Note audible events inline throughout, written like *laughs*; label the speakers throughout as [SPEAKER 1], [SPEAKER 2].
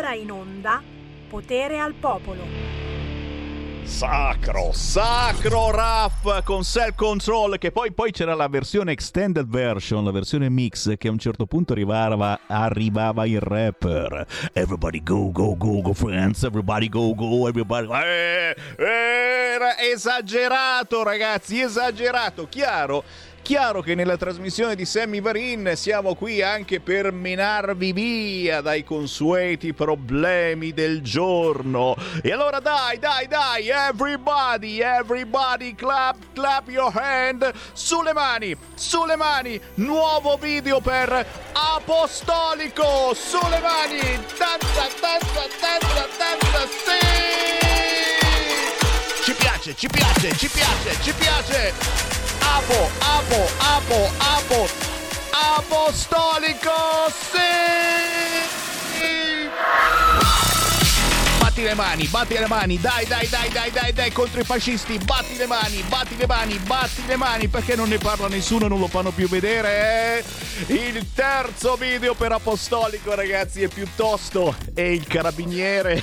[SPEAKER 1] ora in onda Potere al Popolo.
[SPEAKER 2] Sacro, sacro Raff con Self Control che poi, poi, c'era la versione extended version, la versione mix che a un certo punto arrivava, arrivava il rapper. Everybody go, go, go, go friends, everybody go, go, everybody... Eh, era esagerato ragazzi, esagerato, chiaro? Chiaro che nella trasmissione di Sammy Varin siamo qui anche per menarvi via dai consueti problemi del giorno. E allora dai, dai, dai, everybody, everybody, clap, clap your hand, sulle mani, sulle mani, nuovo video per Apostolico, sulle mani, danza, danza, danza, danza, sì! Ci piace, ci piace, ci piace, ci piace! Apo, Apo, Apo, Apo, Apostolico, sì! Batti le mani, batti le mani, dai, dai, dai, dai, dai, dai, contro i fascisti, batti le mani, batti le mani, batti le mani, perché non ne parla nessuno, non lo fanno più vedere, eh? Il terzo video per Apostolico, ragazzi, è piuttosto, è il carabiniere,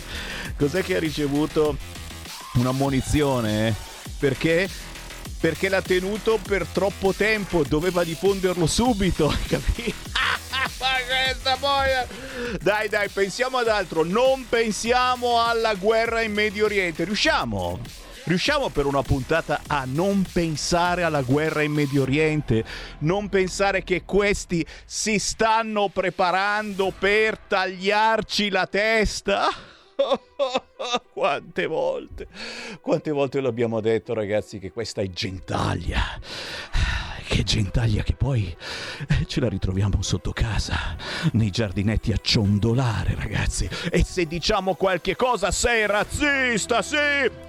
[SPEAKER 2] *laughs* cos'è che ha ricevuto? Una munizione, eh? Perché? Perché l'ha tenuto per troppo tempo, doveva diffonderlo subito, *laughs* capito? *laughs* Dai, dai, pensiamo ad altro, non pensiamo alla guerra in Medio Oriente, riusciamo? Riusciamo per una puntata a non pensare alla guerra in Medio Oriente, non pensare che questi si stanno preparando per tagliarci la testa? *laughs* *laughs* quante volte, quante volte l'abbiamo detto ragazzi che questa è gentaglia. Che gentaglia che poi eh, ce la ritroviamo sotto casa, nei giardinetti a ciondolare, ragazzi. E se diciamo qualche cosa sei razzista, sì,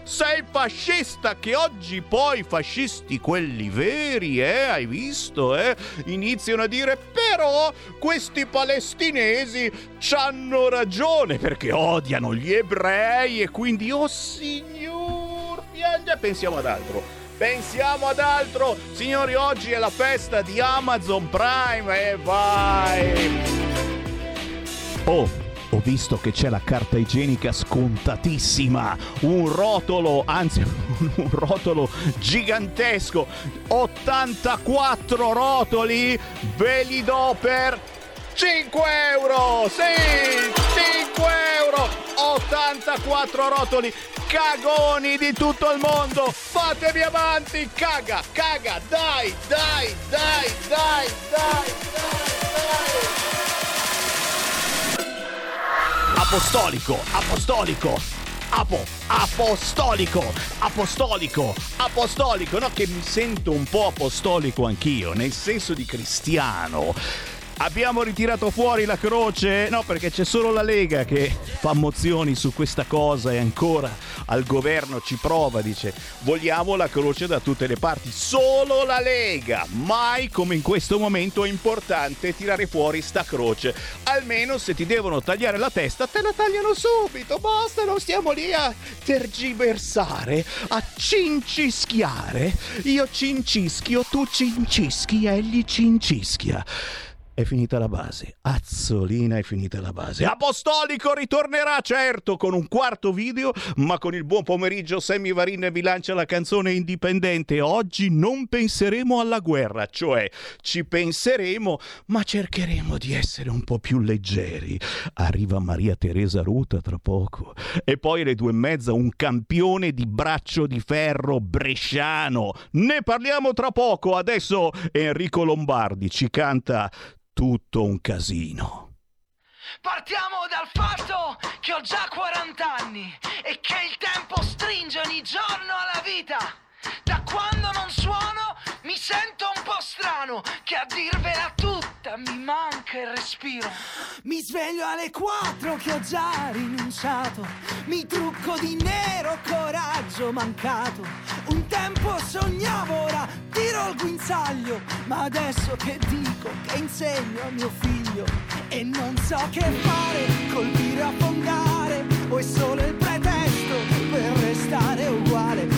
[SPEAKER 2] sei fascista, che oggi poi fascisti, quelli veri, eh, hai visto, eh, iniziano a dire però questi palestinesi hanno ragione perché odiano gli ebrei e quindi, oh signor, pensiamo ad altro. Pensiamo ad altro, signori, oggi è la festa di Amazon Prime e vai! Oh, ho visto che c'è la carta igienica scontatissima, un rotolo, anzi *laughs* un rotolo gigantesco, 84 rotoli, ve li do per 5 euro! Sì! 5 euro! 84 rotoli! Cagoni di tutto il mondo! Fatevi avanti! Caga! Caga! Dai! Dai! Dai! Dai! Dai! Dai! dai. Apostolico! Apostolico! Apo, apostolico, apostolico, apostolico, no che mi sento un po' apostolico anch'io, nel senso di cristiano Abbiamo ritirato fuori la croce? No, perché c'è solo la Lega che fa mozioni su questa cosa e ancora al governo ci prova, dice vogliamo la croce da tutte le parti. Solo la Lega. Mai come in questo momento è importante tirare fuori sta croce. Almeno se ti devono tagliare la testa, te la tagliano subito. Basta, non stiamo lì a tergiversare, a cincischiare. Io cincischio, tu cincischi, egli cincischia è finita la base. Azzolina è finita la base. Apostolico ritornerà certo con un quarto video, ma con il buon pomeriggio Sammy Varin vi lancia la canzone indipendente. Oggi non penseremo alla guerra, cioè ci penseremo, ma cercheremo di essere un po' più leggeri. Arriva Maria Teresa Ruta tra poco. E poi alle due e mezza un campione di braccio di ferro bresciano. Ne parliamo tra poco. Adesso Enrico Lombardi ci canta tutto un casino.
[SPEAKER 3] Partiamo dal fatto che ho già 40 anni e che il tempo stringe ogni giorno alla vita. Da quando non suono mi sento un po' strano, che a dirvela tutta mi manca il respiro. Mi sveglio alle 4 che ho già rinunciato, mi trucco di nero, coraggio mancato. Un tempo sognavo, ora tiro il guinzaglio, ma adesso che dico che insegno a mio figlio e non so che fare, colpire affondare, o è solo il pretesto per restare uguale.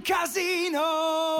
[SPEAKER 3] Casino.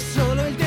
[SPEAKER 3] Baciare, o è solo il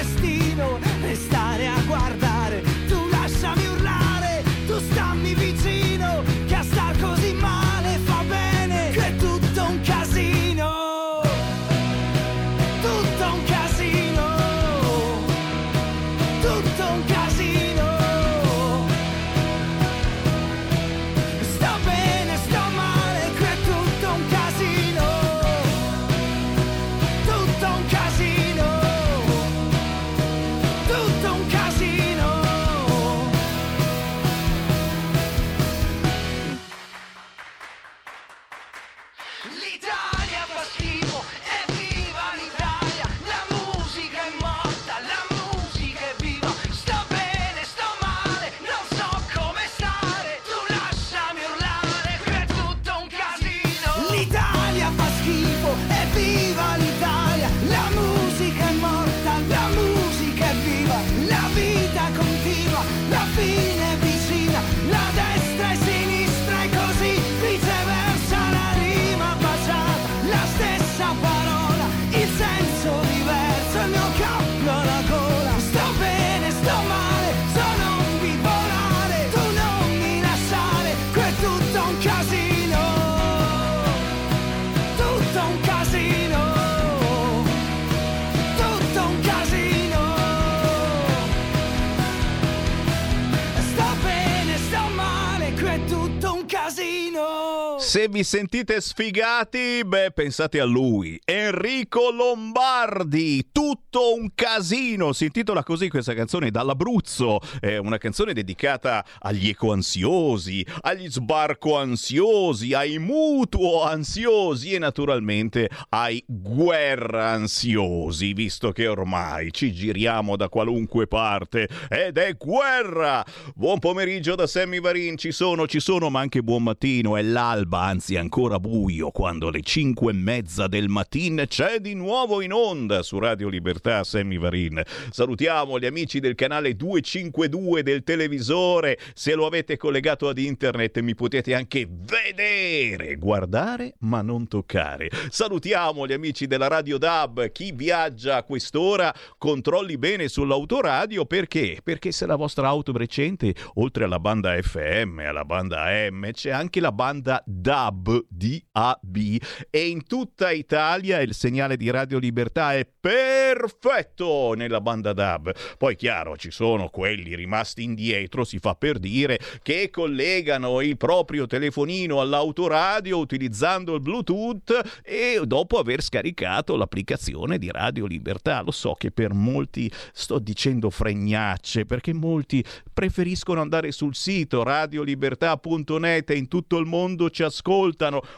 [SPEAKER 2] Vi sentite sfigati, beh, pensate a lui, Enrico Lombardi, tutto un casino. Si intitola così questa canzone dall'Abruzzo, è una canzone dedicata agli ecoansiosi, agli sbarco ansiosi, ai mutuo ansiosi e naturalmente ai guerra ansiosi, visto che ormai ci giriamo da qualunque parte. Ed è guerra. Buon pomeriggio da Sammy Varin, ci sono, ci sono, ma anche buon mattino, è l'alba, anzi ancora buio, quando alle 5 e mezza del mattino c'è di nuovo in onda su Radio Libertà Sammy Varin. Salutiamo gli amici del canale 252 del televisore, se lo avete collegato ad internet mi potete anche vedere, guardare ma non toccare. Salutiamo gli amici della Radio DAB, chi viaggia a quest'ora controlli bene sull'autoradio perché? Perché se la vostra auto recente, oltre alla banda FM, alla banda AM, c'è anche la banda DAB, DAB e in tutta Italia il segnale di Radio Libertà è perfetto nella banda DAB. Poi chiaro, ci sono quelli rimasti indietro, si fa per dire, che collegano il proprio telefonino all'autoradio utilizzando il Bluetooth e dopo aver scaricato l'applicazione di Radio Libertà. Lo so che per molti sto dicendo fregnacce, perché molti preferiscono andare sul sito radiolibertà.net e in tutto il mondo ci ascoltano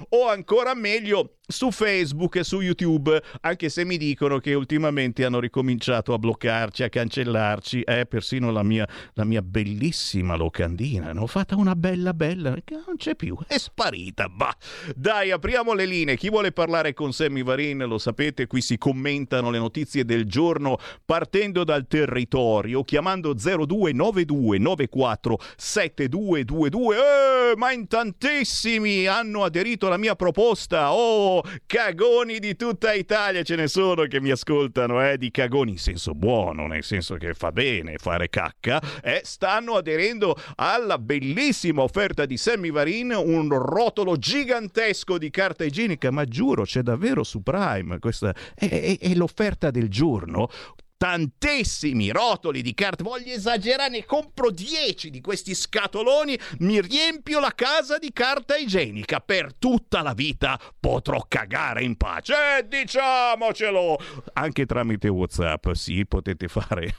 [SPEAKER 2] o ancora meglio su Facebook e su YouTube, anche se mi dicono che ultimamente hanno ricominciato a bloccarci, a cancellarci, eh, persino la mia, la mia bellissima locandina, ne ho fatta una bella bella, che non c'è più, è sparita, bah. Dai, apriamo le linee, chi vuole parlare con Sammy Varin, lo sapete, qui si commentano le notizie del giorno partendo dal territorio, chiamando 0292 94 7222, eh, ma in tantissimi hanno aderito alla mia proposta, oh, cagoni di tutta Italia. Ce ne sono che mi ascoltano, eh, di cagoni in senso buono, nel senso che fa bene fare cacca, eh, stanno aderendo alla bellissima offerta di Sammy Varin, un rotolo gigantesco di carta igienica, ma giuro c'è davvero su Prime, questa è, è- è l'offerta del giorno tantissimi rotoli di carte. Voglio esagerare, ne compro 10 di questi scatoloni, mi riempio la casa di carta igienica. Per tutta la vita potrò cagare in pace. Eh, diciamocelo! Anche tramite WhatsApp, sì, potete fare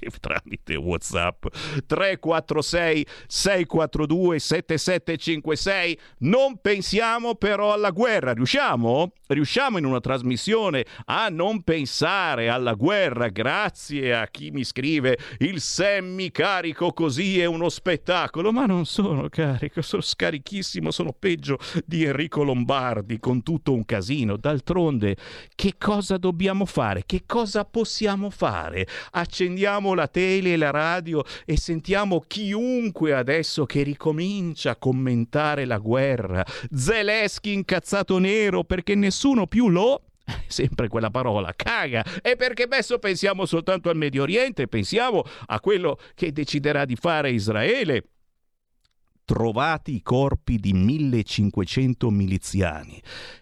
[SPEAKER 2] anche *laughs* tramite WhatsApp. 346 642 7756. Non pensiamo però alla guerra. Riusciamo? Riusciamo in una trasmissione a non pensare alla guerra grazie a chi mi scrive il Sammy carico così è uno spettacolo, ma non sono carico, sono scarichissimo, sono peggio di Enrico Lombardi con tutto un casino. D'altronde, che cosa dobbiamo fare? Che cosa possiamo fare? Accendiamo accendiamo la tele e la radio e sentiamo chiunque adesso che ricomincia a commentare la guerra. Zelensky incazzato nero perché nessuno più lo *laughs* sempre quella parola, caga. E perché adesso pensiamo soltanto al Medio Oriente, pensiamo a quello che deciderà di fare Israele. Trovati i corpi di 1500 miliziani.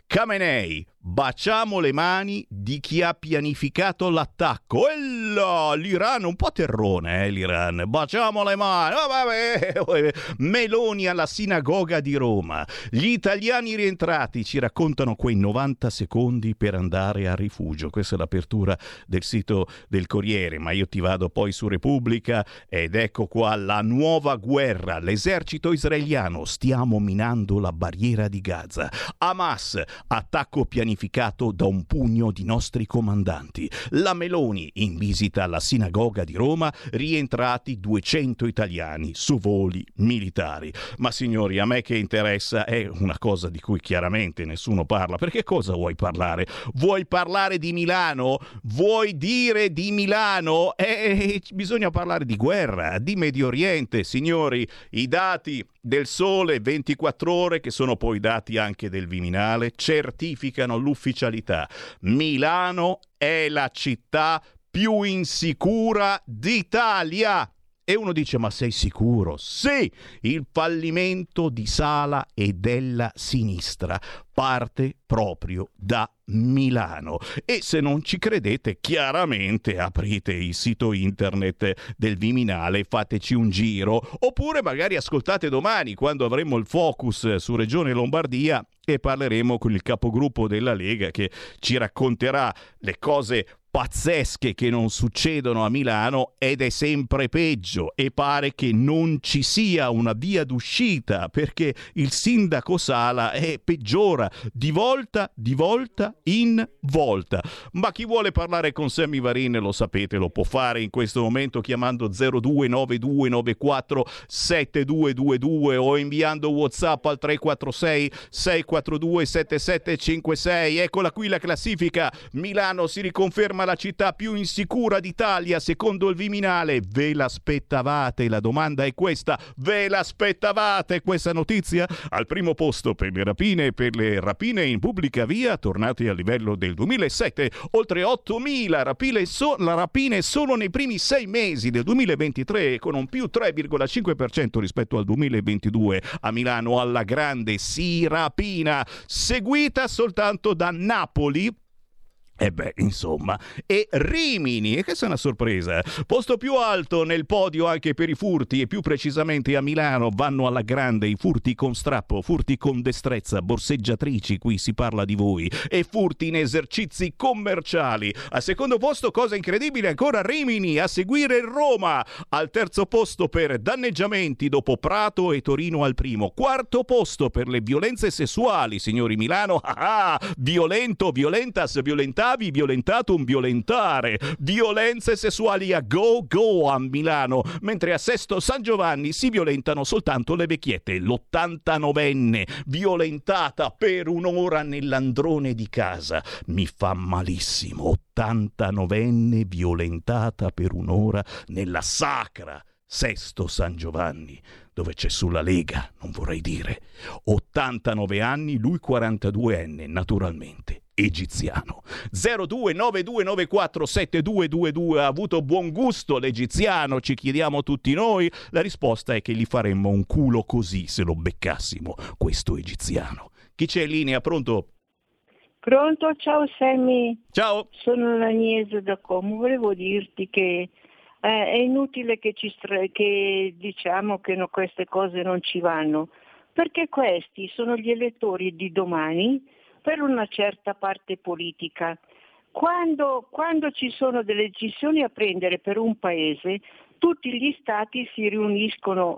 [SPEAKER 2] Khamenei, baciamo le mani di chi ha pianificato l'attacco. E là, l'Iran, un po' terrone, eh, l'Iran. Baciamo le mani. Oh, vabbè. Meloni alla sinagoga di Roma. Gli italiani rientrati ci raccontano quei 90 secondi per andare a rifugio. Questa è l'apertura del sito del Corriere, ma io ti vado poi su Repubblica ed ecco qua la nuova guerra. L'esercito israeliano stiamo minando la barriera di Gaza. Hamas, attacco pianificato da un pugno di nostri comandanti. La Meloni in visita alla sinagoga di Roma, rientrati 200 italiani su voli militari. Ma signori, a me che interessa è una cosa di cui chiaramente nessuno parla. Perché cosa vuoi parlare? Vuoi parlare di Milano? Vuoi dire di Milano? Eh, eh, bisogna parlare di guerra, di Medio Oriente, signori. I dati del Sole 24 ore, che sono poi dati anche del Viminale, certificano l'ufficialità. Milano è la città più insicura d'Italia. E uno dice: Ma sei sicuro? Sì, il fallimento di Sala e della sinistra parte proprio da Milano. E se non ci credete, chiaramente aprite il sito internet del Viminale fateci un giro. Oppure magari ascoltate domani, quando avremo il focus su Regione Lombardia, e parleremo con il capogruppo della Lega che ci racconterà le cose pazzesche che non succedono a Milano ed è sempre peggio e pare che non ci sia una via d'uscita perché il sindaco Sala è peggiora di volta di volta in volta. Ma chi vuole parlare con Sammy Varin lo sapete, lo può fare in questo momento chiamando 0292947222 o inviando WhatsApp al 346 642 7756. Eccola qui la classifica. Milano si riconferma la città più insicura d'Italia secondo il Viminale. Ve l'aspettavate? La domanda è questa. Ve l'aspettavate questa notizia? Al primo posto per le rapine e per le rapine in pubblica via, tornati al livello del 2007, oltre 8.000 rapine, so- rapine solo nei primi sei mesi del 2023 con un più 3,5% rispetto al 2022 a Milano alla grande si rapina, seguita soltanto da Napoli e beh, insomma, e Rimini, e questa è una sorpresa, posto più alto nel podio anche per i furti e più precisamente a Milano vanno alla grande i furti con strappo, furti con destrezza, borseggiatrici, qui si parla di voi, e furti in esercizi commerciali. Al secondo posto, cosa incredibile, ancora Rimini, a seguire Roma, al terzo posto per danneggiamenti dopo Prato e Torino al primo, quarto posto per le violenze sessuali, signori Milano, ah, ah violento, violentas, violentà violentavi, violentatum, violentare, violenze sessuali a go go a Milano, mentre a Sesto San Giovanni si violentano soltanto le vecchiette. L'89enne violentata per un'ora nell'androne di casa. Mi fa malissimo. 89enne violentata per un'ora nella sacra Sesto San Giovanni dove c'è sulla Lega, non vorrei dire. 89 anni, lui 42enne, naturalmente egiziano. 0292947222 ha avuto buon gusto l'egiziano, ci chiediamo tutti noi. La risposta è che gli faremmo un culo così se lo beccassimo, questo egiziano. Chi c'è in linea? Pronto?
[SPEAKER 4] Pronto, ciao Sammy.
[SPEAKER 2] Ciao.
[SPEAKER 4] Sono l'Agnese da Como. Volevo dirti che eh, è inutile che, ci stra- che diciamo che no, queste cose non ci vanno, perché questi sono gli elettori di domani per una certa parte politica. Quando, quando ci sono delle decisioni a prendere per un paese, tutti gli stati si riuniscono,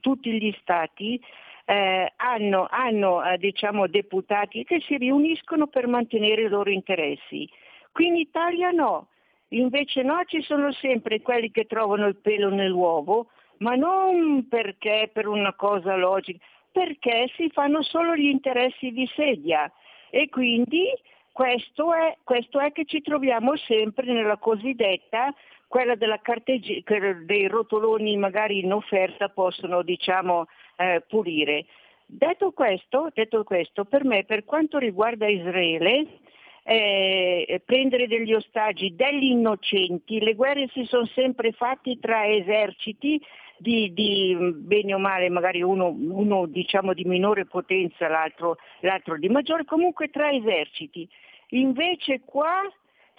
[SPEAKER 4] tutti gli stati eh, hanno, hanno eh, diciamo, deputati che si riuniscono per mantenere i loro interessi. Qui in Italia no, invece no, ci sono sempre quelli che trovano il pelo nell'uovo, ma non perché per una cosa logica, perché si fanno solo gli interessi di sedia e quindi questo è, questo è che ci troviamo sempre nella cosiddetta quella della carteggi- dei rotoloni magari in offerta possono diciamo, eh, pulire. Detto questo, detto questo, per me per quanto riguarda Israele, eh, prendere degli ostaggi degli innocenti, le guerre si sono sempre fatte tra eserciti di, di bene o male, magari uno, uno diciamo, di minore potenza, l'altro, l'altro di maggiore, comunque tra eserciti. Invece qua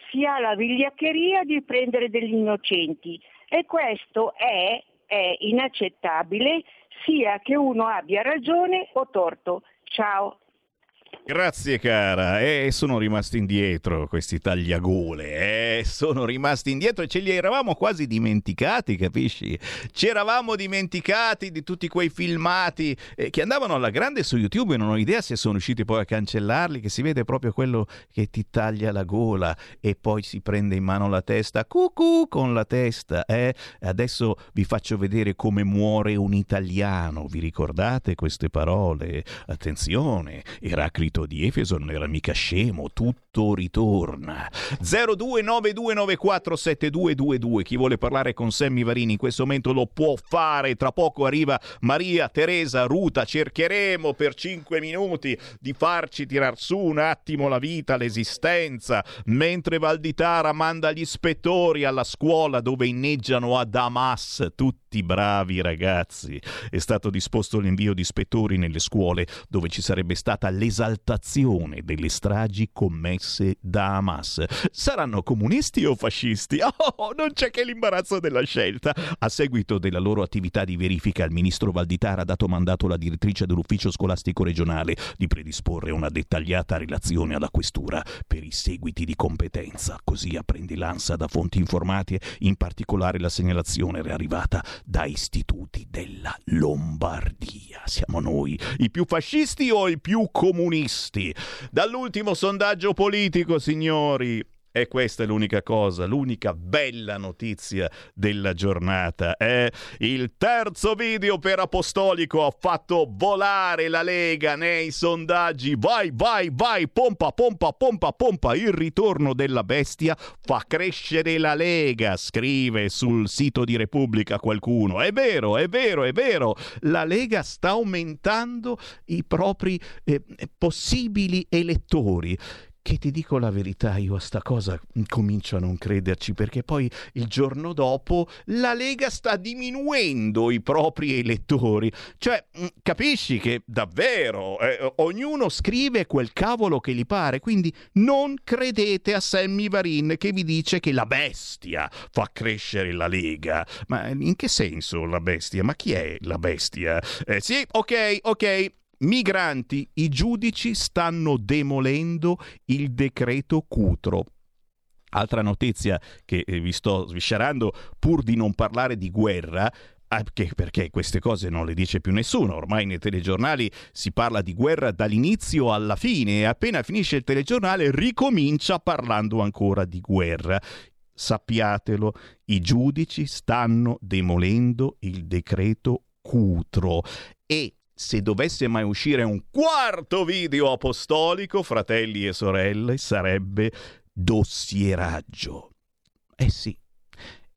[SPEAKER 4] si ha la vigliaccheria di prendere degli innocenti e questo è, è inaccettabile sia che uno abbia ragione o torto. Ciao.
[SPEAKER 2] Grazie cara, e eh, sono rimasti indietro questi tagliagole, eh, sono rimasti indietro e ce li eravamo quasi dimenticati, capisci? Ci eravamo dimenticati di tutti quei filmati eh, che andavano alla grande su YouTube e non ho idea se sono riusciti poi a cancellarli, che si vede proprio quello che ti taglia la gola e poi si prende in mano la testa, cucù con la testa, eh? Adesso vi faccio vedere come muore un italiano, vi ricordate queste parole? Attenzione, Eraclito Tito di Efeso non era mica scemo, tutto ritorna. 0292947222. Chi vuole parlare con Sammy Varini in questo momento lo può fare. Tra poco arriva Maria Teresa Ruta. Cercheremo per 5 minuti di farci tirar su un attimo la vita, l'esistenza, mentre Valditara manda gli ispettori alla scuola dove inneggiano a Damas tutti bravi ragazzi. È stato disposto l'invio di ispettori nelle scuole dove ci sarebbe stata l'esaltazione esaltazione delle stragi commesse da Hamas. Saranno comunisti o fascisti? *laughs* Oh, non c'è che l'imbarazzo della scelta. A seguito della loro attività di verifica, il ministro Valditara ha dato mandato alla direttrice dell'ufficio scolastico regionale di predisporre una dettagliata relazione alla questura per i seguiti di competenza. Così apprende l'ANSA da fonti informate, in particolare la segnalazione era arrivata da istituti della Lombardia. Siamo noi i più fascisti o i più comunisti? Dall'ultimo sondaggio politico, signori, e questa è l'unica cosa, l'unica bella notizia della giornata. È il terzo video per Apostolico ha fatto volare la Lega nei sondaggi. Vai, vai, vai, pompa, pompa, pompa, pompa. Il ritorno della bestia fa crescere la Lega, scrive sul sito di Repubblica qualcuno. È vero, è vero, è vero. La Lega sta aumentando i propri eh, possibili elettori che ti dico la verità, io a sta cosa comincio a non crederci perché poi il giorno dopo la Lega sta diminuendo i propri elettori. Cioè, mm, capisci che davvero eh, ognuno scrive quel cavolo che gli pare, quindi non credete a Sammy Varin che vi dice che la bestia fa crescere la Lega. Ma in che senso la bestia? Ma chi è la bestia? Eh, sì, ok, ok. Migranti, i giudici stanno demolendo il decreto Cutro. Altra notizia che eh, vi sto sviscerando, pur di non parlare di guerra, anche perché queste cose non le dice più nessuno, ormai nei telegiornali si parla di guerra dall'inizio alla fine e appena finisce il telegiornale ricomincia parlando ancora di guerra. Sappiatelo, i giudici stanno demolendo il decreto Cutro e se dovesse mai uscire un quarto video apostolico, fratelli e sorelle, sarebbe dossieraggio. Eh sì.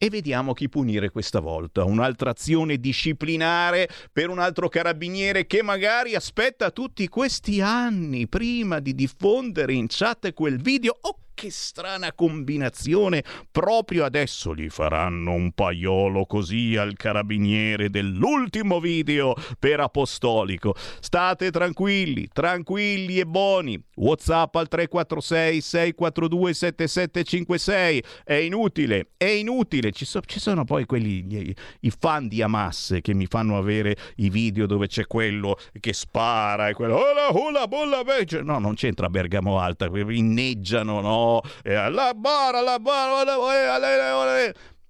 [SPEAKER 2] E vediamo chi punire questa volta. Un'altra azione disciplinare per un altro carabiniere che magari aspetta tutti questi anni prima di diffondere in chat quel video. Oh, che strana combinazione! Proprio adesso gli faranno un paiolo così al carabiniere dell'ultimo video per Apostolico. State tranquilli, tranquilli e buoni. WhatsApp al 346 642 7756. È inutile, è inutile. Ci, so, ci sono poi quelli, gli, i fan di Hamas che mi fanno avere i video dove c'è quello che spara e quello. Ola, ola, bolla, no, non c'entra Bergamo Alta, inneggiano, no? E alla bara, alla bara,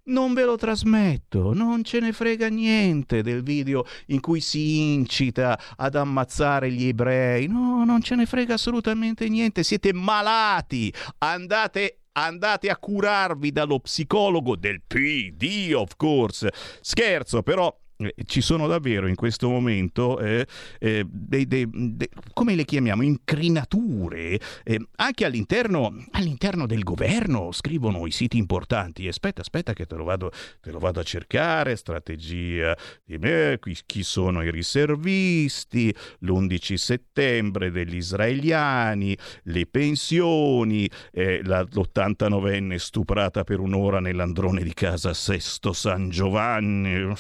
[SPEAKER 2] non ve lo trasmetto, non ce ne frega niente del video in cui si incita ad ammazzare gli ebrei, no, non ce ne frega assolutamente niente, siete malati, andate andate a curarvi dallo psicologo del PD, of course. Scherzo, però eh, ci sono davvero in questo momento eh, eh, dei, dei, dei, come le chiamiamo, incrinature, eh, anche all'interno, all'interno, del governo, scrivono i siti importanti, aspetta, aspetta che te lo vado, te lo vado a cercare, strategia di me, qui, chi sono i riservisti, l'11 settembre degli israeliani, le pensioni, eh, la, l'89enne stuprata per un'ora nell'androne di casa Sesto San Giovanni,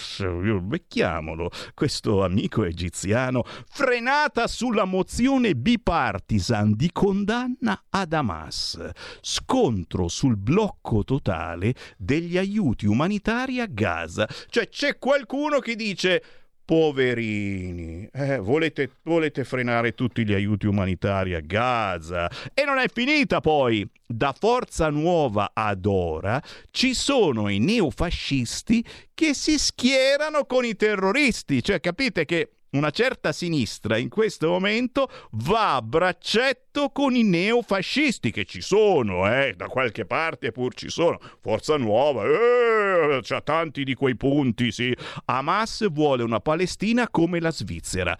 [SPEAKER 2] becchiamolo, questo amico egiziano, frenata sulla mozione bipartisan di condanna ad Hamas, scontro sul blocco totale degli aiuti umanitari a Gaza. Cioè c'è qualcuno che dice poverini, eh, volete, volete, frenare tutti gli aiuti umanitari a Gaza. E non è finita poi. Da Forza Nuova ad ora ci sono i neofascisti che si schierano con i terroristi. Cioè, capite che una certa sinistra in questo momento va a braccetto con i neofascisti che ci sono, eh, da qualche parte pur ci sono. Forza Nuova, eh, c'ha tanti di quei punti, sì. Hamas vuole una Palestina come la Svizzera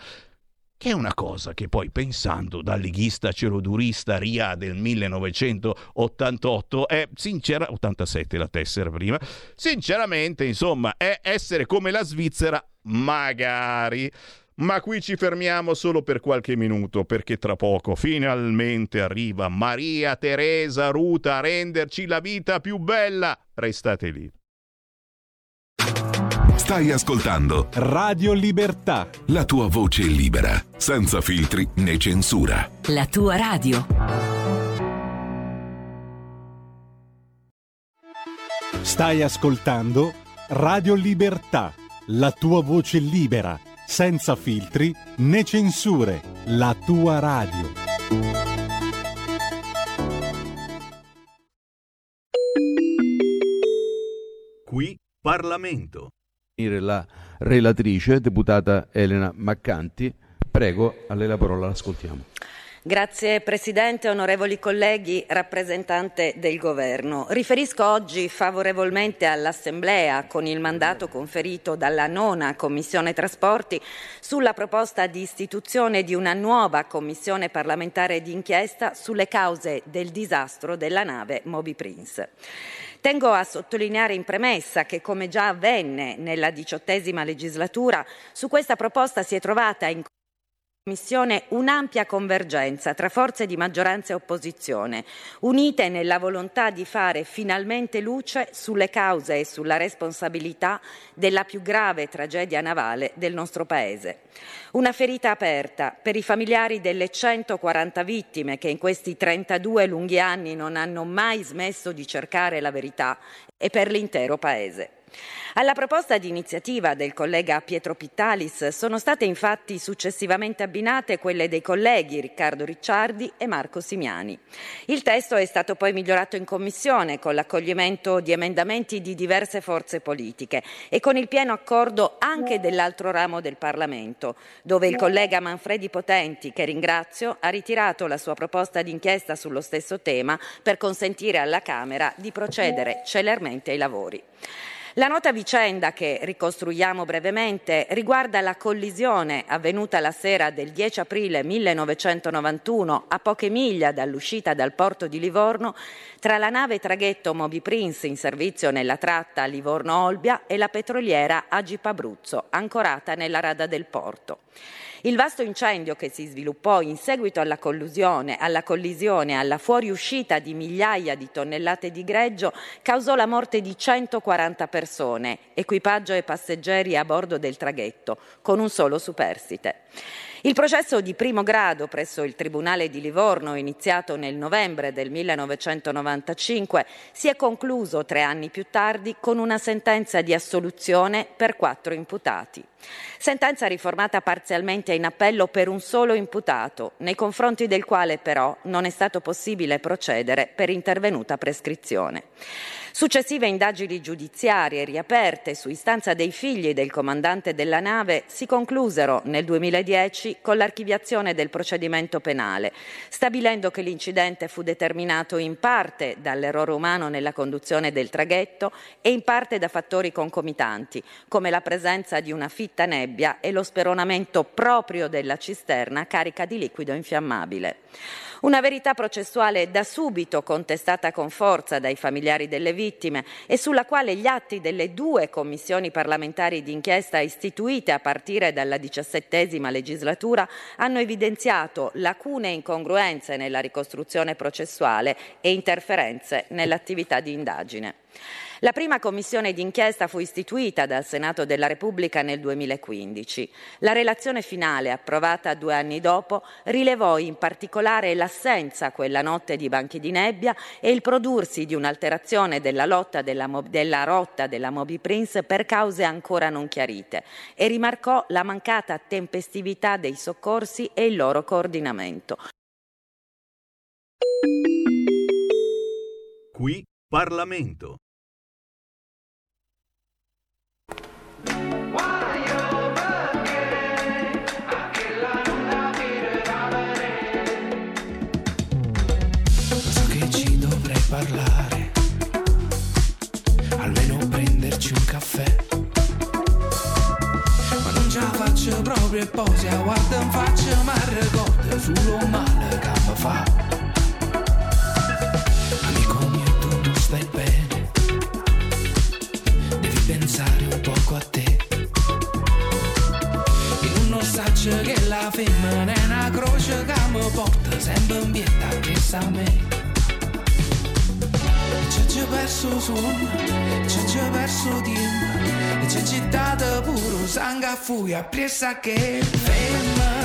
[SPEAKER 2] che è una cosa che poi pensando da leghista celodurista Ria del 1988 è sincera 87 la tessera prima sinceramente insomma è essere come la Svizzera magari ma qui ci fermiamo solo per qualche minuto perché tra poco finalmente arriva Maria Teresa Ruta a renderci la vita più bella. Restate lì.
[SPEAKER 5] Stai ascoltando
[SPEAKER 6] Radio Libertà.
[SPEAKER 5] La tua voce libera, senza filtri né censura.
[SPEAKER 7] La tua radio.
[SPEAKER 6] Stai ascoltando Radio Libertà. La tua voce libera senza filtri né censure, la tua radio.
[SPEAKER 5] Qui Parlamento.
[SPEAKER 8] La relatrice, deputata Elena Maccanti, prego, a lei la parola, l'ascoltiamo.
[SPEAKER 9] Grazie Presidente, onorevoli colleghi, rappresentante del Governo. Riferisco oggi favorevolmente all'Assemblea con il mandato conferito dalla nona Commissione Trasporti sulla proposta di istituzione di una nuova Commissione parlamentare d'inchiesta sulle cause del disastro della nave Moby Prince. Tengo a sottolineare in premessa che, come già avvenne nella diciottesima legislatura, su questa proposta si è trovata in Commissione un'ampia convergenza tra forze di maggioranza e opposizione, unite nella volontà di fare finalmente luce sulle cause e sulla responsabilità della più grave tragedia navale del nostro Paese. Una ferita aperta per i familiari delle 140 vittime che in questi 32 lunghi anni non hanno mai smesso di cercare la verità e per l'intero Paese. Alla proposta di iniziativa del collega Pietro Pittalis sono state infatti successivamente abbinate quelle dei colleghi Riccardo Ricciardi e Marco Simiani. Il testo è stato poi migliorato in commissione con l'accoglimento di emendamenti di diverse forze politiche e con il pieno accordo anche dell'altro ramo del Parlamento, dove il collega Manfredi Potenti, che ringrazio, ha ritirato la sua proposta d'inchiesta sullo stesso tema per consentire alla Camera di procedere celermente ai lavori. La nota vicenda che ricostruiamo brevemente riguarda la collisione avvenuta la sera del 10 aprile 1991 a poche miglia dall'uscita dal porto di Livorno tra la nave traghetto Moby Prince in servizio nella tratta Livorno-Olbia e la petroliera Agip Abruzzo ancorata nella rada del porto. Il vasto incendio che si sviluppò in seguito alla alla collisione alla fuoriuscita di migliaia di tonnellate di greggio causò la morte di 140 persone, equipaggio e passeggeri a bordo del traghetto, con un solo superstite. Il processo di primo grado presso il Tribunale di Livorno, iniziato nel novembre del 1995, si è concluso tre anni più tardi con una sentenza di assoluzione per quattro imputati. Sentenza riformata parzialmente in appello per un solo imputato, nei confronti del quale però non è stato possibile procedere per intervenuta prescrizione. Successive indagini giudiziarie riaperte su istanza dei figli del comandante della nave si conclusero nel 2010 con l'archiviazione del procedimento penale, stabilendo che l'incidente fu determinato in parte dall'errore umano nella conduzione del traghetto e in parte da fattori concomitanti, come la presenza di una fitta nebbia e lo speronamento proprio della cisterna carica di liquido infiammabile. Una verità processuale da subito contestata con forza dai familiari delle vittime e sulla quale gli atti delle due commissioni parlamentari d'inchiesta istituite a partire dalla diciassettesima legislatura hanno evidenziato lacune e incongruenze nella ricostruzione processuale e interferenze nell'attività di indagine. La prima commissione d'inchiesta fu istituita dal Senato della Repubblica nel 2015. La relazione finale, approvata due anni dopo, rilevò in particolare l'assenza quella notte di banchi di nebbia e il prodursi di un'alterazione della, della, della rotta della Moby Prince per cause ancora non chiarite e rimarcò la mancata tempestività dei soccorsi e il loro coordinamento.
[SPEAKER 2] Qui Parlamento.
[SPEAKER 3] Proprio e poi se guarda in faccia ma ricordo solo male che mi fa. Amico mio tu non stai bene, devi pensare un poco a te. Io non saccio che la femmina è una croce che mi porta sempre in pietà che sa a me. C'è già perso suono, c'è già perso tempo, e c'è città puro sangue a furia, presa femmina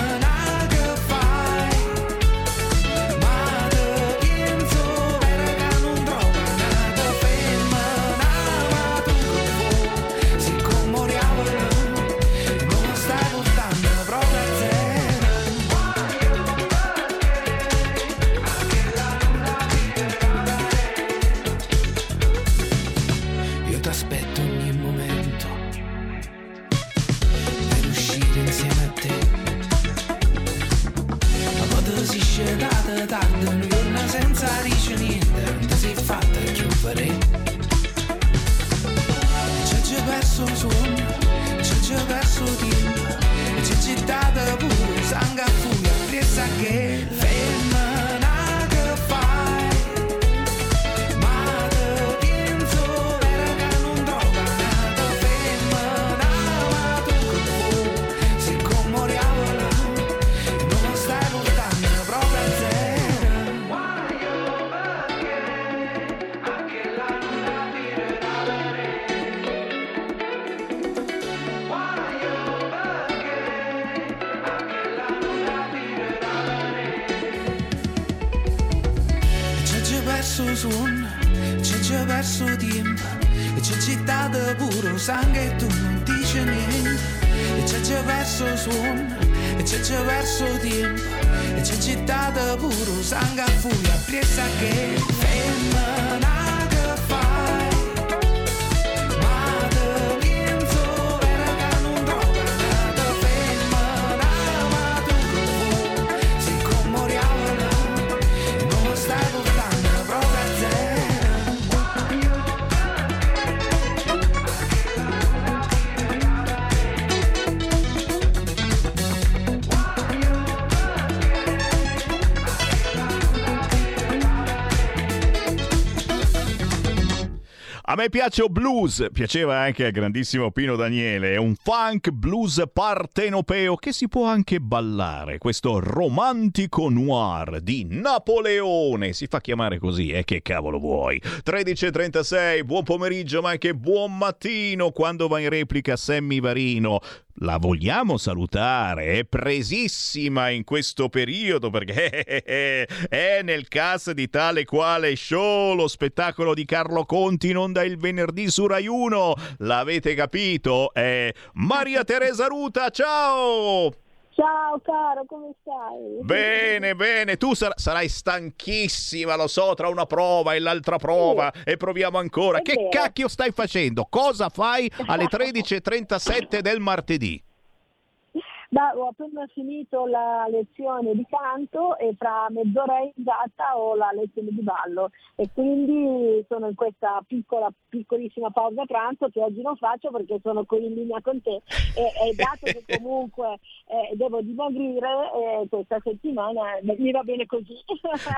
[SPEAKER 2] me piace o blues, piaceva anche al grandissimo Pino Daniele, è un funk blues partenopeo che si può anche ballare, questo romantico noir di Napoleone, si fa chiamare così, eh, che cavolo vuoi. 13.36, buon pomeriggio ma anche buon mattino quando va in replica Sammy Varino. La vogliamo salutare, è presissima in questo periodo perché *laughs* è nel cast di tale quale show, lo spettacolo di Carlo Conti in onda il venerdì su Rai 1. L'avete capito? È Maria Teresa Ruta, ciao!
[SPEAKER 10] Ciao caro, come stai?
[SPEAKER 2] Bene, bene, tu sar- sarai stanchissima, lo so, tra una prova e l'altra prova e proviamo ancora.
[SPEAKER 10] È
[SPEAKER 2] che
[SPEAKER 10] vero.
[SPEAKER 2] cacchio stai facendo? Cosa fai alle *laughs* 13.37 del martedì?
[SPEAKER 10] Beh, ho appena finito la lezione di canto e fra mezz'ora esatta ho la lezione di ballo e quindi sono in questa piccola, piccolissima pausa pranzo che oggi non faccio perché sono in linea con te e, e dato che comunque eh, devo dimagrire eh, questa settimana mi va bene così.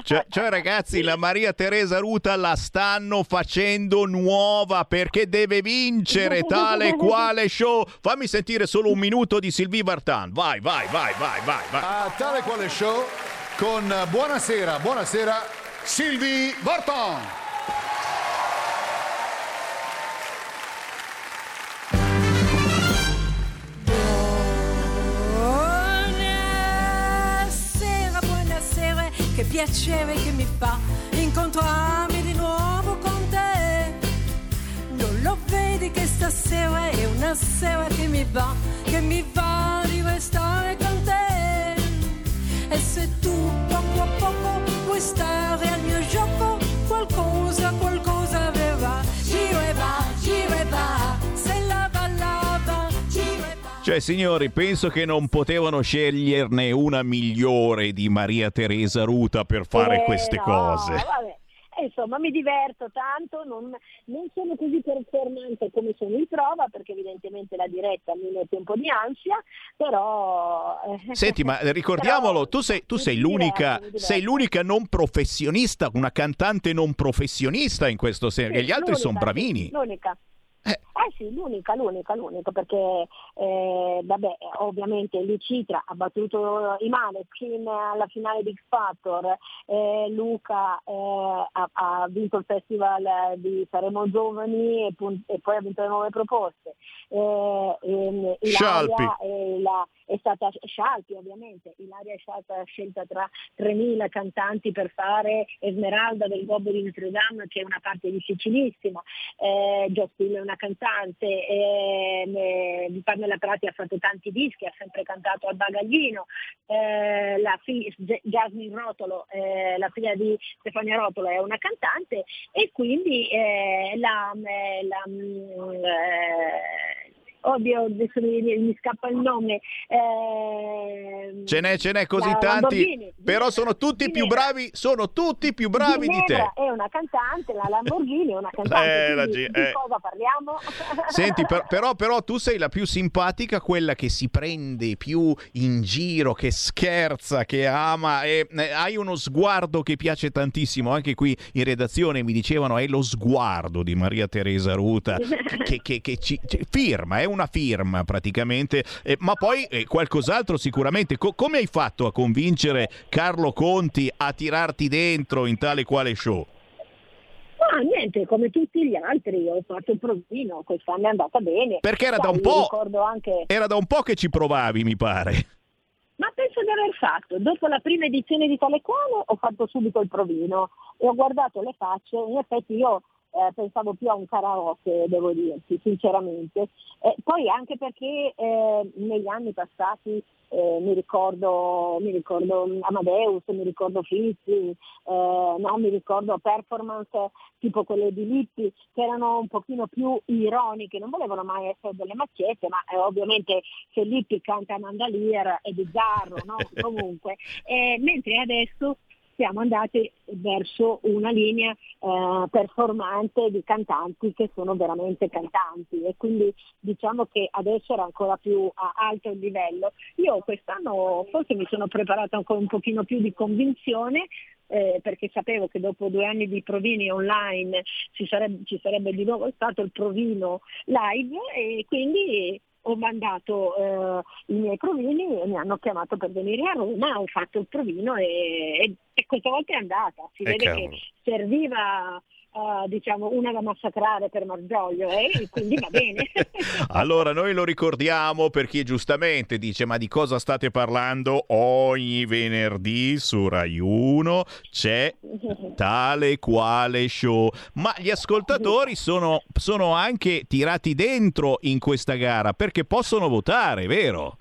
[SPEAKER 2] Cioè, cioè, ragazzi, la Maria Teresa Ruta la stanno facendo nuova perché deve vincere tale quale show. Fammi sentire solo un minuto di Sylvie Vartan. Vai, vai, vai, vai, vai, vai.
[SPEAKER 11] A tale quale show con Buonasera, buonasera Sylvie Vartan.
[SPEAKER 12] Buonasera, buonasera, che piacere che mi fa incontrarmi vedi che stasera è una sera che mi va, che mi va di restare con te. E se tu poco a poco vuoi stare al mio gioco, qualcosa, qualcosa verrà. Giro e va, giro e va, se lava, lava, giro e va.
[SPEAKER 2] Cioè, signori, penso che non potevano sceglierne una migliore di Maria Teresa Ruta per fare
[SPEAKER 10] Eh,
[SPEAKER 2] queste
[SPEAKER 10] no,
[SPEAKER 2] cose.
[SPEAKER 10] vabbè. Eh, Insomma, mi diverto tanto, non, non sono così performante come sono in prova, perché evidentemente la diretta mi mette un po' di ansia, però... eh,
[SPEAKER 2] Senti, ma ricordiamolo, tu sei, tu sei l'unica,
[SPEAKER 10] diverto.
[SPEAKER 2] sei l'unica non professionista, una cantante non professionista in questo senso,
[SPEAKER 10] Sì,
[SPEAKER 2] e gli altri sono bravini.
[SPEAKER 10] L'unica. Eh sì, l'unica, l'unica, l'unica, perché eh, vabbè, ovviamente Lucitra ha battuto i Maneskin alla finale di X Factor, eh, Luca eh, ha, ha vinto il festival di Saremo Giovani e, pun- e poi ha vinto le nuove proposte. Eh,
[SPEAKER 2] Scialpi.
[SPEAKER 10] La- è stata Scialpi ovviamente, Ilaria è stata scelta tra 3.000 cantanti per fare Esmeralda del Gobbo di Notre Dame che è una parte difficilissima, eh, Joe è una cantante, ehm, eh, Pamela Prati ha fatto tanti dischi, ha sempre cantato al bagaglino, eh, la fi- J- Jasmine Rotolo, eh, la figlia di Stefania Rotolo è una cantante e quindi eh, la, eh, la, mm, eh, oddio adesso mi, mi scappa il nome ehm,
[SPEAKER 2] Ce n'è, ce n'è così
[SPEAKER 10] la
[SPEAKER 2] tanti,
[SPEAKER 10] Lamborghini,
[SPEAKER 2] però sono tutti più
[SPEAKER 10] Ginevra.
[SPEAKER 2] bravi, sono tutti più bravi di te.
[SPEAKER 10] Ginevra è una cantante, la Lamborghini è una cantante,
[SPEAKER 2] Eh, la Gi-
[SPEAKER 10] di
[SPEAKER 2] eh.
[SPEAKER 10] cosa parliamo? *laughs*
[SPEAKER 2] Senti, per- però, però tu sei la più simpatica, quella che si prende più in giro, che scherza, che ama, e eh, hai uno sguardo che piace tantissimo. Anche qui in redazione mi dicevano è lo sguardo di Maria Teresa Ruta, *laughs* che, che- che ci, ci- firma, è una firma praticamente, eh, ma poi eh, qualcos'altro sicuramente. Co- come hai fatto a convincere Carlo Conti a tirarti dentro in tale quale show?
[SPEAKER 10] Ma niente, come tutti gli altri, ho fatto il provino, quest'anno è andata bene.
[SPEAKER 2] Perché era da
[SPEAKER 10] Sai,
[SPEAKER 2] un po'-
[SPEAKER 10] Ricordo anche...
[SPEAKER 2] Era da un po' che ci provavi, mi pare.
[SPEAKER 10] Ma penso di aver fatto, dopo la prima edizione di tale quale ho fatto subito il provino e ho guardato le facce, in effetti io eh, pensavo più a un karaoke, devo dirti, sinceramente. Eh, poi anche perché eh, negli anni passati eh, mi, ricordo, mi ricordo Amadeus, mi ricordo Fizzi, eh, no, mi ricordo performance tipo quelle di Lippi che erano un pochino più ironiche, non volevano mai essere delle macchiette, ma eh, ovviamente se Lippi canta Mandalier è bizzarro, no? *laughs* comunque. Mentre adesso siamo andati verso una linea eh, performante di cantanti che sono veramente cantanti e quindi diciamo che adesso era ancora più a alto livello. Io quest'anno forse mi sono preparata con un pochino più di convinzione eh, perché sapevo che dopo due anni di provini online ci sarebbe, ci sarebbe di nuovo stato il provino live e quindi ho mandato eh, i miei provini e mi hanno chiamato per venire a Roma, ho fatto il provino e, e- e questa volta è andata. Si
[SPEAKER 2] Eh,
[SPEAKER 10] vede
[SPEAKER 2] cavolo.
[SPEAKER 10] che serviva diciamo una da massacrare per Margioglio eh, quindi va bene. *laughs*
[SPEAKER 2] Allora, noi lo ricordiamo per chi giustamente dice: Ma di cosa state parlando? Ogni venerdì su Rai 1 c'è tale quale show. Ma gli ascoltatori sono, sono anche tirati dentro in questa gara perché possono votare, vero?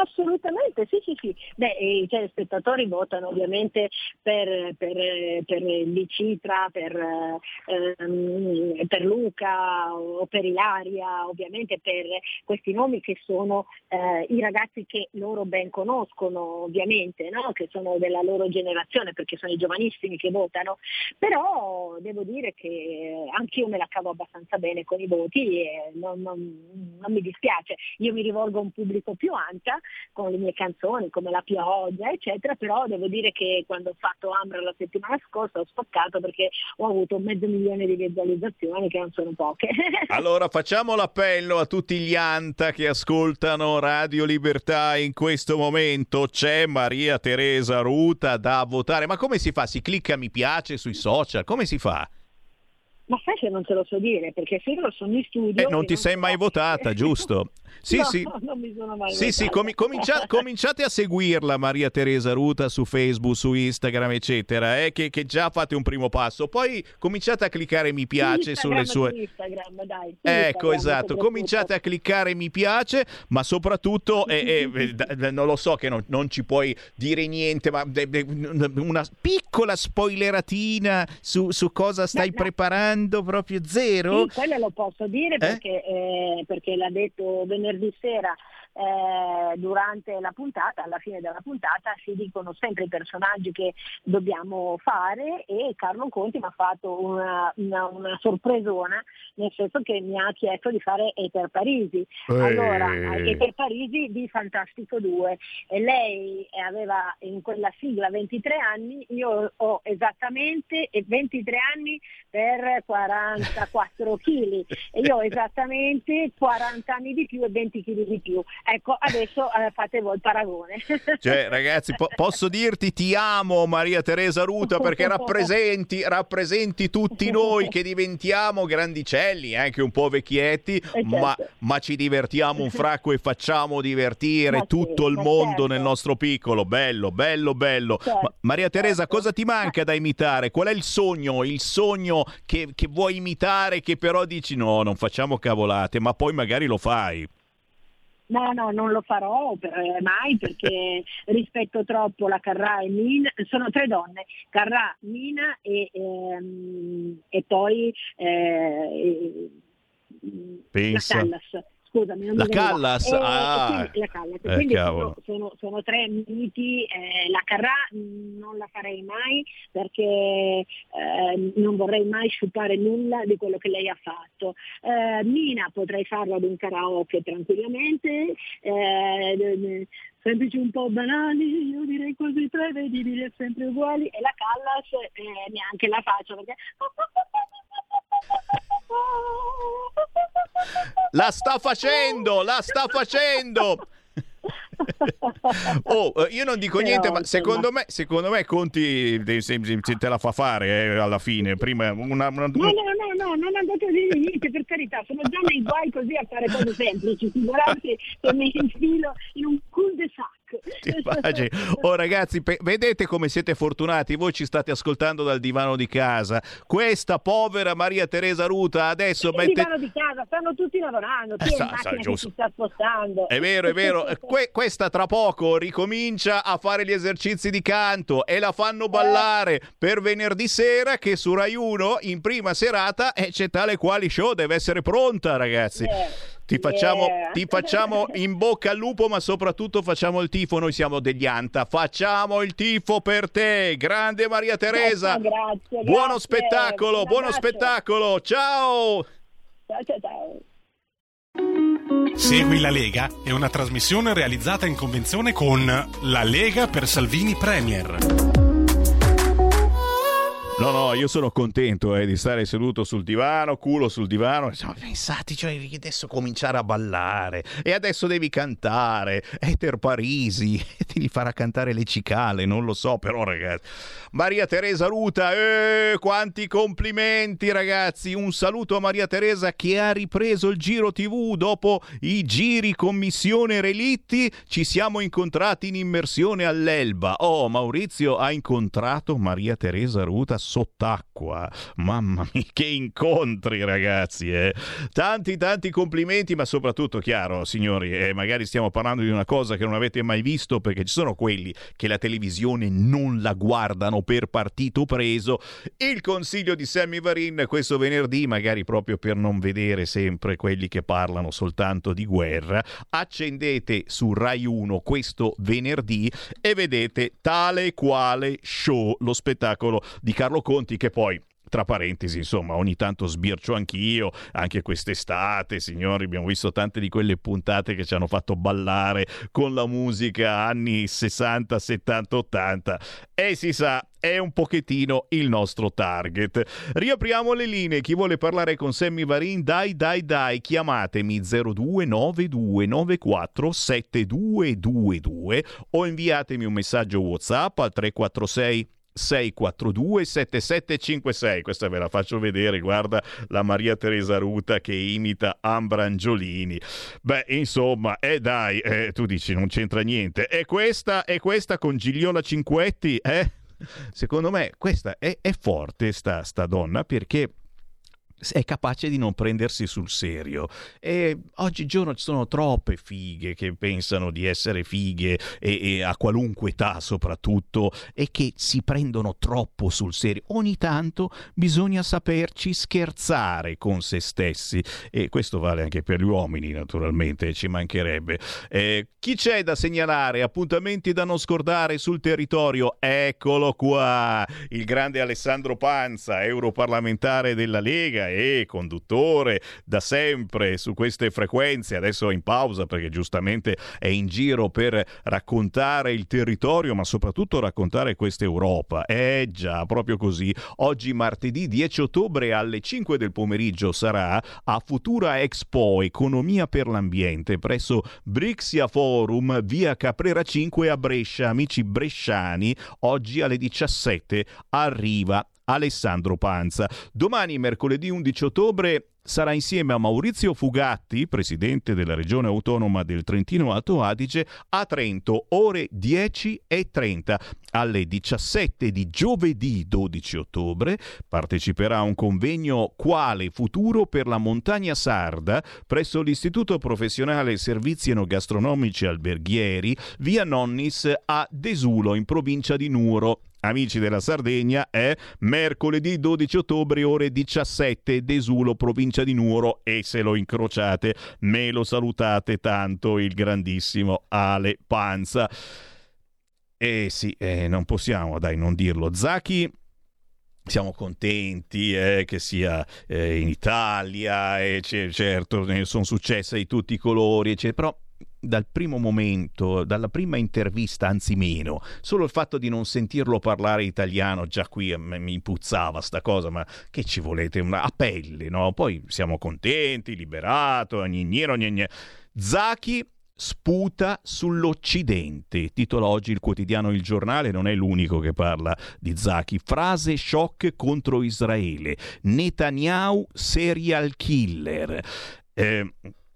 [SPEAKER 10] Assolutamente, sì, sì, sì. Beh, i telespettatori votano ovviamente per, per, per Licitra, per, ehm, per Luca o per Ilaria, ovviamente per questi nomi che sono eh, i ragazzi che loro ben conoscono, ovviamente, no? che sono della loro generazione, perché sono i giovanissimi che votano, però devo dire che anch'io me la cavo abbastanza bene con i voti e non, non, non mi dispiace. Io mi rivolgo a un pubblico più ampia con le mie canzoni come La pioggia, eccetera, però devo dire che quando ho fatto Ambra la settimana scorsa ho spaccato perché ho avuto mezzo milione di visualizzazioni che non sono poche. *laughs*
[SPEAKER 2] Allora facciamo l'appello a tutti gli Anta che ascoltano Radio Libertà in questo momento. C'è Maria Teresa Ruta da votare. Ma come si fa? Si clicca mi piace sui social? Come si fa?
[SPEAKER 10] Ma sai che non te lo so dire, perché se io sono in studio...
[SPEAKER 2] Eh, non ti sei mai votata, *laughs* giusto? Sì,
[SPEAKER 10] no,
[SPEAKER 2] sì. *laughs*
[SPEAKER 10] non mi sono mai
[SPEAKER 2] Sì, sì, comi- comincia- *laughs* cominciate a seguirla Maria Teresa Ruta su Facebook, su Instagram, eccetera, eh, che, che già fate un primo passo. Poi cominciate a cliccare mi piace
[SPEAKER 10] Instagram,
[SPEAKER 2] sulle sue...
[SPEAKER 10] su Instagram, dai, su
[SPEAKER 2] Ecco,
[SPEAKER 10] Instagram,
[SPEAKER 2] esatto, cominciate a cliccare mi piace, ma soprattutto, eh, eh, d- non lo so che non, non ci puoi dire niente, ma una piccola spoileratina su, su cosa stai preparando, proprio zero?
[SPEAKER 10] Sì, quello lo posso dire perché, eh, perché l'ha detto venerdì sera eh, durante la puntata, alla fine della puntata si dicono sempre i personaggi che dobbiamo fare e Carlo Conti mi ha fatto una, una, una sorpresona nel senso che mi ha chiesto di fare Eter Parisi. Allora. Eter Parisi di Fantastico 2 e lei aveva in quella sigla 23 anni, io ho esattamente 23 anni per 44 kg e io ho esattamente 40 anni di più e 20 kg di più. Ecco, adesso eh, fate voi il paragone. *laughs*
[SPEAKER 2] Cioè, ragazzi, po- posso dirti ti amo Maria Teresa Ruta perché rappresenti, rappresenti tutti noi che diventiamo grandicelli, anche un po' vecchietti, *laughs* ma, ma ci divertiamo un fracco e facciamo divertire
[SPEAKER 13] Ma sì,
[SPEAKER 2] tutto il mondo
[SPEAKER 13] certo.
[SPEAKER 2] nel nostro piccolo. Bello, bello, bello.
[SPEAKER 13] Certo,
[SPEAKER 2] Ma- Maria Teresa, cosa ti manca da imitare? Qual è il sogno? Il sogno che, che vuoi imitare che però dici no, non facciamo cavolate, ma poi magari lo fai.
[SPEAKER 10] No, no, non lo farò per- eh, mai perché rispetto troppo la Carrà e Mina, sono tre donne, Carrà, Mina e, ehm, e poi eh,
[SPEAKER 2] Pensa.
[SPEAKER 10] la Callas. Scusami, non
[SPEAKER 2] La. Callas?
[SPEAKER 10] Eh,
[SPEAKER 2] Ah.
[SPEAKER 10] quindi la Callas.
[SPEAKER 2] Eh,
[SPEAKER 10] Quindi sono, sono- sono tre miti, eh, la Carrà non la farei mai perché eh, non vorrei mai sciupare nulla di quello che lei ha fatto. Eh, Mina potrei farlo ad un karaoke tranquillamente, eh, semplici un po' banali, io direi così prevedibili e sempre uguali, e la Callas neanche la faccio perché...
[SPEAKER 2] La sta facendo, la sta facendo. Oh, eh, io non dico
[SPEAKER 10] Però,
[SPEAKER 2] niente, ma secondo me, secondo me Conti te, se- se- te la fa fare eh, alla fine. Prima una, una-
[SPEAKER 10] No, no, no, no, non andate a dire niente, per carità, sono già nei guai così a fare cose semplici, figurarsi che mi infilo in un cul-de-sac.
[SPEAKER 2] ti immagini? Oh ragazzi, pe- vedete come siete fortunati, voi ci state ascoltando dal divano di casa. Questa povera Maria Teresa Ruta adesso
[SPEAKER 10] Il
[SPEAKER 2] mette...
[SPEAKER 10] divano di casa, stanno tutti lavorando, chi
[SPEAKER 2] Eh,
[SPEAKER 10] è in
[SPEAKER 2] sa- sa,
[SPEAKER 10] si sta spostando.
[SPEAKER 2] È vero, è vero. Eh, *laughs* que- questa tra poco ricomincia a fare gli esercizi di canto e la fanno ballare per venerdì sera che su Rai 1 in prima serata eh, c'è tale quali show, deve essere pronta ragazzi. Ti facciamo,
[SPEAKER 13] Yeah.
[SPEAKER 2] ti facciamo *laughs* in bocca al lupo, ma soprattutto facciamo il tifo. Noi siamo degli Anta. Facciamo il tifo per te, grande Maria Teresa.
[SPEAKER 10] Grazie,
[SPEAKER 2] Buono
[SPEAKER 10] grazie.
[SPEAKER 2] spettacolo,
[SPEAKER 10] Un
[SPEAKER 2] buono
[SPEAKER 10] abbraccio.
[SPEAKER 2] spettacolo. Ciao.
[SPEAKER 10] Ciao, ciao, ciao.
[SPEAKER 14] Segui la Lega è una trasmissione realizzata in convenzione con La Lega per Salvini Premier.
[SPEAKER 2] No, no, io sono contento eh, di stare seduto sul divano, culo sul divano. Insomma, pensate, cioè, adesso cominciare a ballare e adesso devi cantare. Eter Parisi, ti li farà cantare le cicale, non lo so, però, ragazzi. Maria Teresa Ruta, eh, quanti complimenti, ragazzi. Un saluto a Maria Teresa che ha ripreso il Giro TV dopo i giri commissione relitti. Ci siamo incontrati in immersione all'Elba. Oh, Maurizio ha incontrato Maria Teresa Ruta sott'acqua. Mamma mia, che incontri ragazzi, eh. Tanti tanti complimenti, ma soprattutto chiaro, signori, eh, magari stiamo parlando di una cosa che non avete mai visto perché ci sono quelli che la televisione non la guardano per partito preso. Il consiglio di Sammy Varin questo venerdì, magari proprio per non vedere sempre quelli che parlano soltanto di guerra, accendete su Rai 1 questo venerdì e vedete tale quale show, lo spettacolo di Carlo Conti che poi tra parentesi, insomma, ogni tanto sbircio anch'io, anche quest'estate, signori, abbiamo visto tante di quelle puntate che ci hanno fatto ballare con la musica anni 60, 70, 80 e si sa, è un pochettino il nostro target. Riapriamo le linee, chi vuole parlare con Sammy Varin, dai dai dai, chiamatemi 0292947222 o inviatemi un messaggio WhatsApp al 346 642 7756 questa ve la faccio vedere guarda la Maria Teresa Ruta che imita Ambra Angiolini beh insomma eh dai eh, tu dici non c'entra niente. E questa è questa con Gigliola Cinquetti eh? secondo me questa è, è forte sta, sta donna perché è capace di non prendersi sul serio. E oggigiorno ci sono troppe fighe che pensano di essere fighe e, e, a qualunque età soprattutto e che si prendono troppo sul serio. Ogni tanto bisogna saperci scherzare con se stessi e questo vale anche per gli uomini naturalmente, ci mancherebbe. Eh, chi c'è da segnalare? Appuntamenti da non scordare sul territorio? Eccolo qua, il grande Alessandro Panza, europarlamentare della Lega e conduttore da sempre su queste frequenze, adesso è in pausa perché giustamente è in giro per raccontare il territorio, ma soprattutto raccontare questa Europa. Eh già, proprio così. Oggi martedì 10 ottobre alle 5 del pomeriggio sarà a Futura Expo Economia per l'ambiente presso Brixia Forum, via Caprera 5 a Brescia. Amici bresciani, oggi alle 17 arriva Alessandro Panza. Domani, mercoledì 11 ottobre, sarà insieme a Maurizio Fugatti, presidente della regione autonoma del Trentino Alto Adige, a Trento, ore 10 e 30. Alle 17 di giovedì 12 ottobre parteciperà a un convegno Quale futuro per la montagna sarda presso l'Istituto Professionale Servizi Enogastronomici Alberghieri, via Nonnis a Desulo, in provincia di Nuoro amici della Sardegna, è mercoledì 12 ottobre ore 17, Desulo, provincia di Nuoro e se lo incrociate me lo salutate tanto il grandissimo Ale Panza. Eh sì, eh, non possiamo dai non dirlo. Zacchi siamo contenti eh, che sia eh, in Italia, e certo, sono successe di tutti i colori, eccetera, però dal primo momento, dalla prima intervista, anzi meno, solo il fatto di non sentirlo parlare italiano, già qui mi puzzava sta cosa, ma che ci volete? Una, a pelle, no? Poi siamo contenti, liberato, gnignero, gnigne. Zaki sputa sull'Occidente. Titola oggi il quotidiano Il Giornale, non è l'unico che parla di Zaki. Frase shock contro Israele. Netanyahu serial killer. Eh,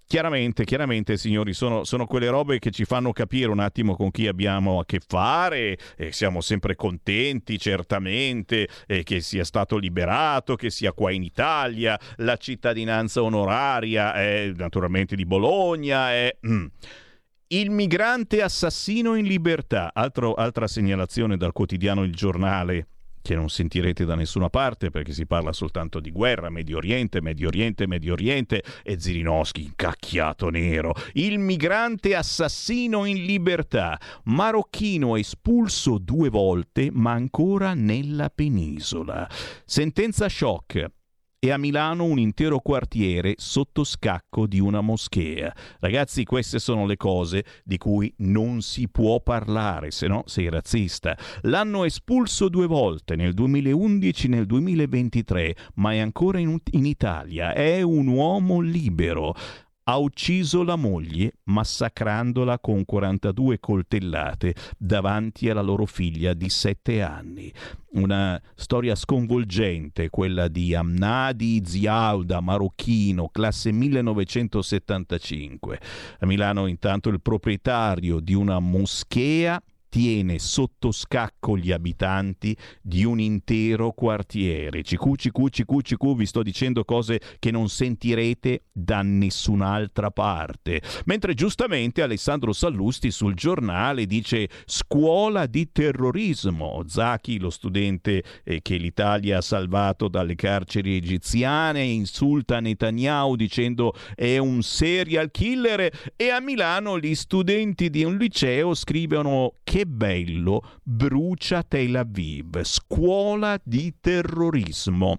[SPEAKER 2] Chiaramente, chiaramente, signori, sono, sono, quelle robe che ci fanno capire un attimo con chi abbiamo a che fare e siamo sempre contenti, certamente, che sia stato liberato, che sia qua in Italia, la cittadinanza onoraria, è naturalmente di Bologna, è... Mm. Il migrante assassino in libertà, Altro, altra segnalazione dal quotidiano Il Giornale che non sentirete da nessuna parte perché si parla soltanto di guerra, Medio Oriente, Medio Oriente, Medio Oriente e Zirinowski, incacchiato nero, il migrante assassino in libertà, marocchino espulso due volte ma ancora nella penisola. Sentenza shock e a Milano un intero quartiere sotto scacco di una moschea. Ragazzi, queste sono le cose di cui non si può parlare, se no sei razzista. L'hanno espulso due volte, nel 2011 e nel 2023, ma è ancora in, in Italia. È un uomo libero ha ucciso la moglie massacrandola con 42 coltellate davanti alla loro figlia di 7 anni. Una storia sconvolgente, quella di Amnadi Ziauda, marocchino, classe 1975. A Milano intanto il proprietario di una moschea tiene sotto scacco gli abitanti di un intero quartiere. Cicu, cicu, cicu, cicu, vi sto dicendo cose che non sentirete da nessun'altra parte. Mentre giustamente Alessandro Sallusti sul giornale dice scuola di terrorismo. Zaki, lo studente eh, che l'Italia ha salvato dalle carceri egiziane, insulta Netanyahu dicendo è un serial killer e a Milano gli studenti di un liceo scrivono che bello, brucia Tel Aviv, scuola di terrorismo.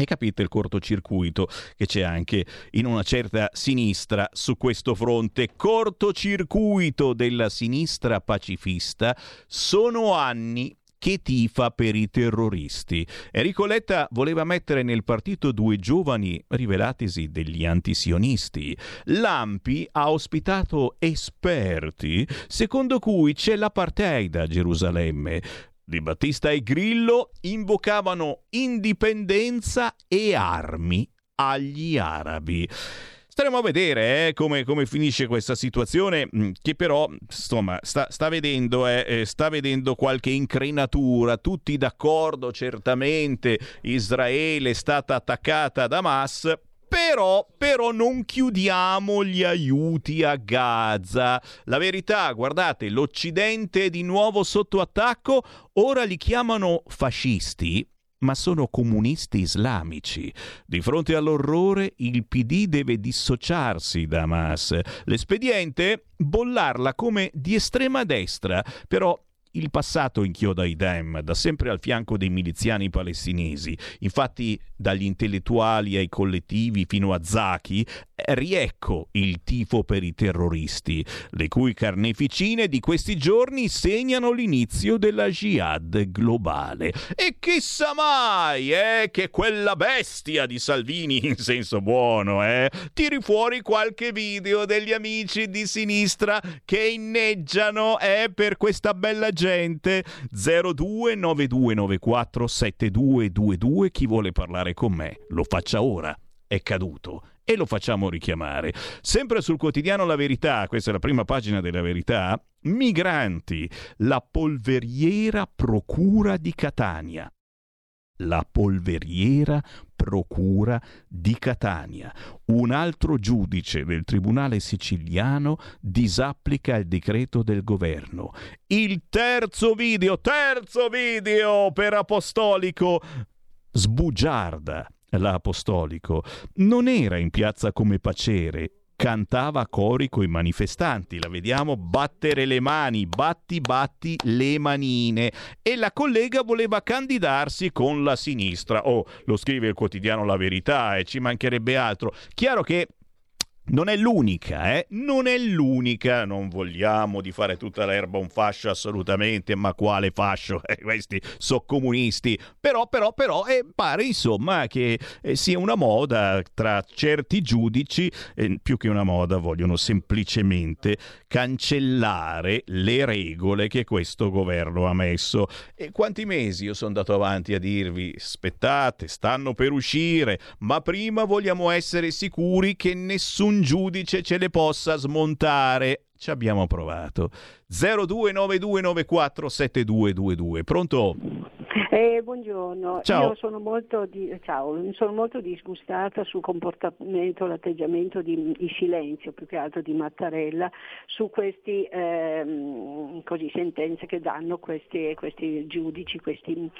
[SPEAKER 2] E capite il cortocircuito che c'è anche in una certa sinistra su questo fronte. Cortocircuito della sinistra pacifista sono anni che tifa per i terroristi. Enrico Letta voleva mettere nel partito due giovani rivelatisi degli antisionisti. L'Ampi ha ospitato esperti secondo cui c'è l'apartheid a Gerusalemme. Di Battista e Grillo invocavano indipendenza e armi agli arabi. Staremo a vedere eh, come, come, finisce questa situazione mm, che però insomma, sta, sta, vedendo, eh, eh, sta, vedendo, qualche increnatura, tutti d'accordo certamente, Israele è stata attaccata da Hamas, però, però, non chiudiamo gli aiuti a Gaza. La verità, guardate, l'Occidente è di nuovo sotto attacco, ora li chiamano fascisti, ma sono comunisti islamici. Di fronte all'orrore il PD deve dissociarsi da Hamas. L'espediente? Bollarla come di estrema destra, però il passato inchioda i Dem, da sempre al fianco dei miliziani palestinesi. Infatti, dagli intellettuali ai collettivi fino a Zaki, riecco il tifo per i terroristi, le cui carneficine di questi giorni segnano l'inizio della jihad globale. E chissà mai, eh, che quella bestia di Salvini, *laughs* in senso buono, eh, tiri fuori qualche video degli amici di sinistra che inneggiano, eh, per questa bella gente. 0292947222, chi vuole parlare con me, lo faccia ora. È caduto e lo facciamo richiamare. Sempre sul quotidiano La Verità, questa è la prima pagina della Verità, migranti, la polveriera procura di Catania. La polveriera procura di Catania. Un altro giudice del Tribunale siciliano disapplica il decreto del governo. Il terzo video, terzo video per Apostolico sbugiarda l'apostolico, non era in piazza come Pacere, cantava a cori coi manifestanti. La vediamo battere le mani, batti batti le manine. E la collega voleva candidarsi con la sinistra. Oh, lo scrive il quotidiano La Verità e ci mancherebbe altro. Chiaro che non è l'unica, eh? Non è l'unica, non vogliamo di fare tutta l'erba un fascio assolutamente, ma quale fascio? *laughs* Eh, questi sono comunisti. Però, però, però, eh, pare insomma che eh, sia una moda tra certi giudici, eh, più che una moda, vogliono semplicemente cancellare le regole che questo governo ha messo. E quanti mesi io sono andato avanti a dirvi, aspettate, stanno per uscire, ma prima vogliamo essere sicuri che nessun giudice ce le possa smontare. Ci abbiamo provato. 0292947222. Pronto? *laughs*
[SPEAKER 13] Eh, buongiorno,
[SPEAKER 2] Ciao.
[SPEAKER 13] io sono molto, di- ciao, sono molto disgustata sul comportamento, l'atteggiamento di, di silenzio più che altro di Mattarella su queste sentenze che danno questi, questi giudici, questi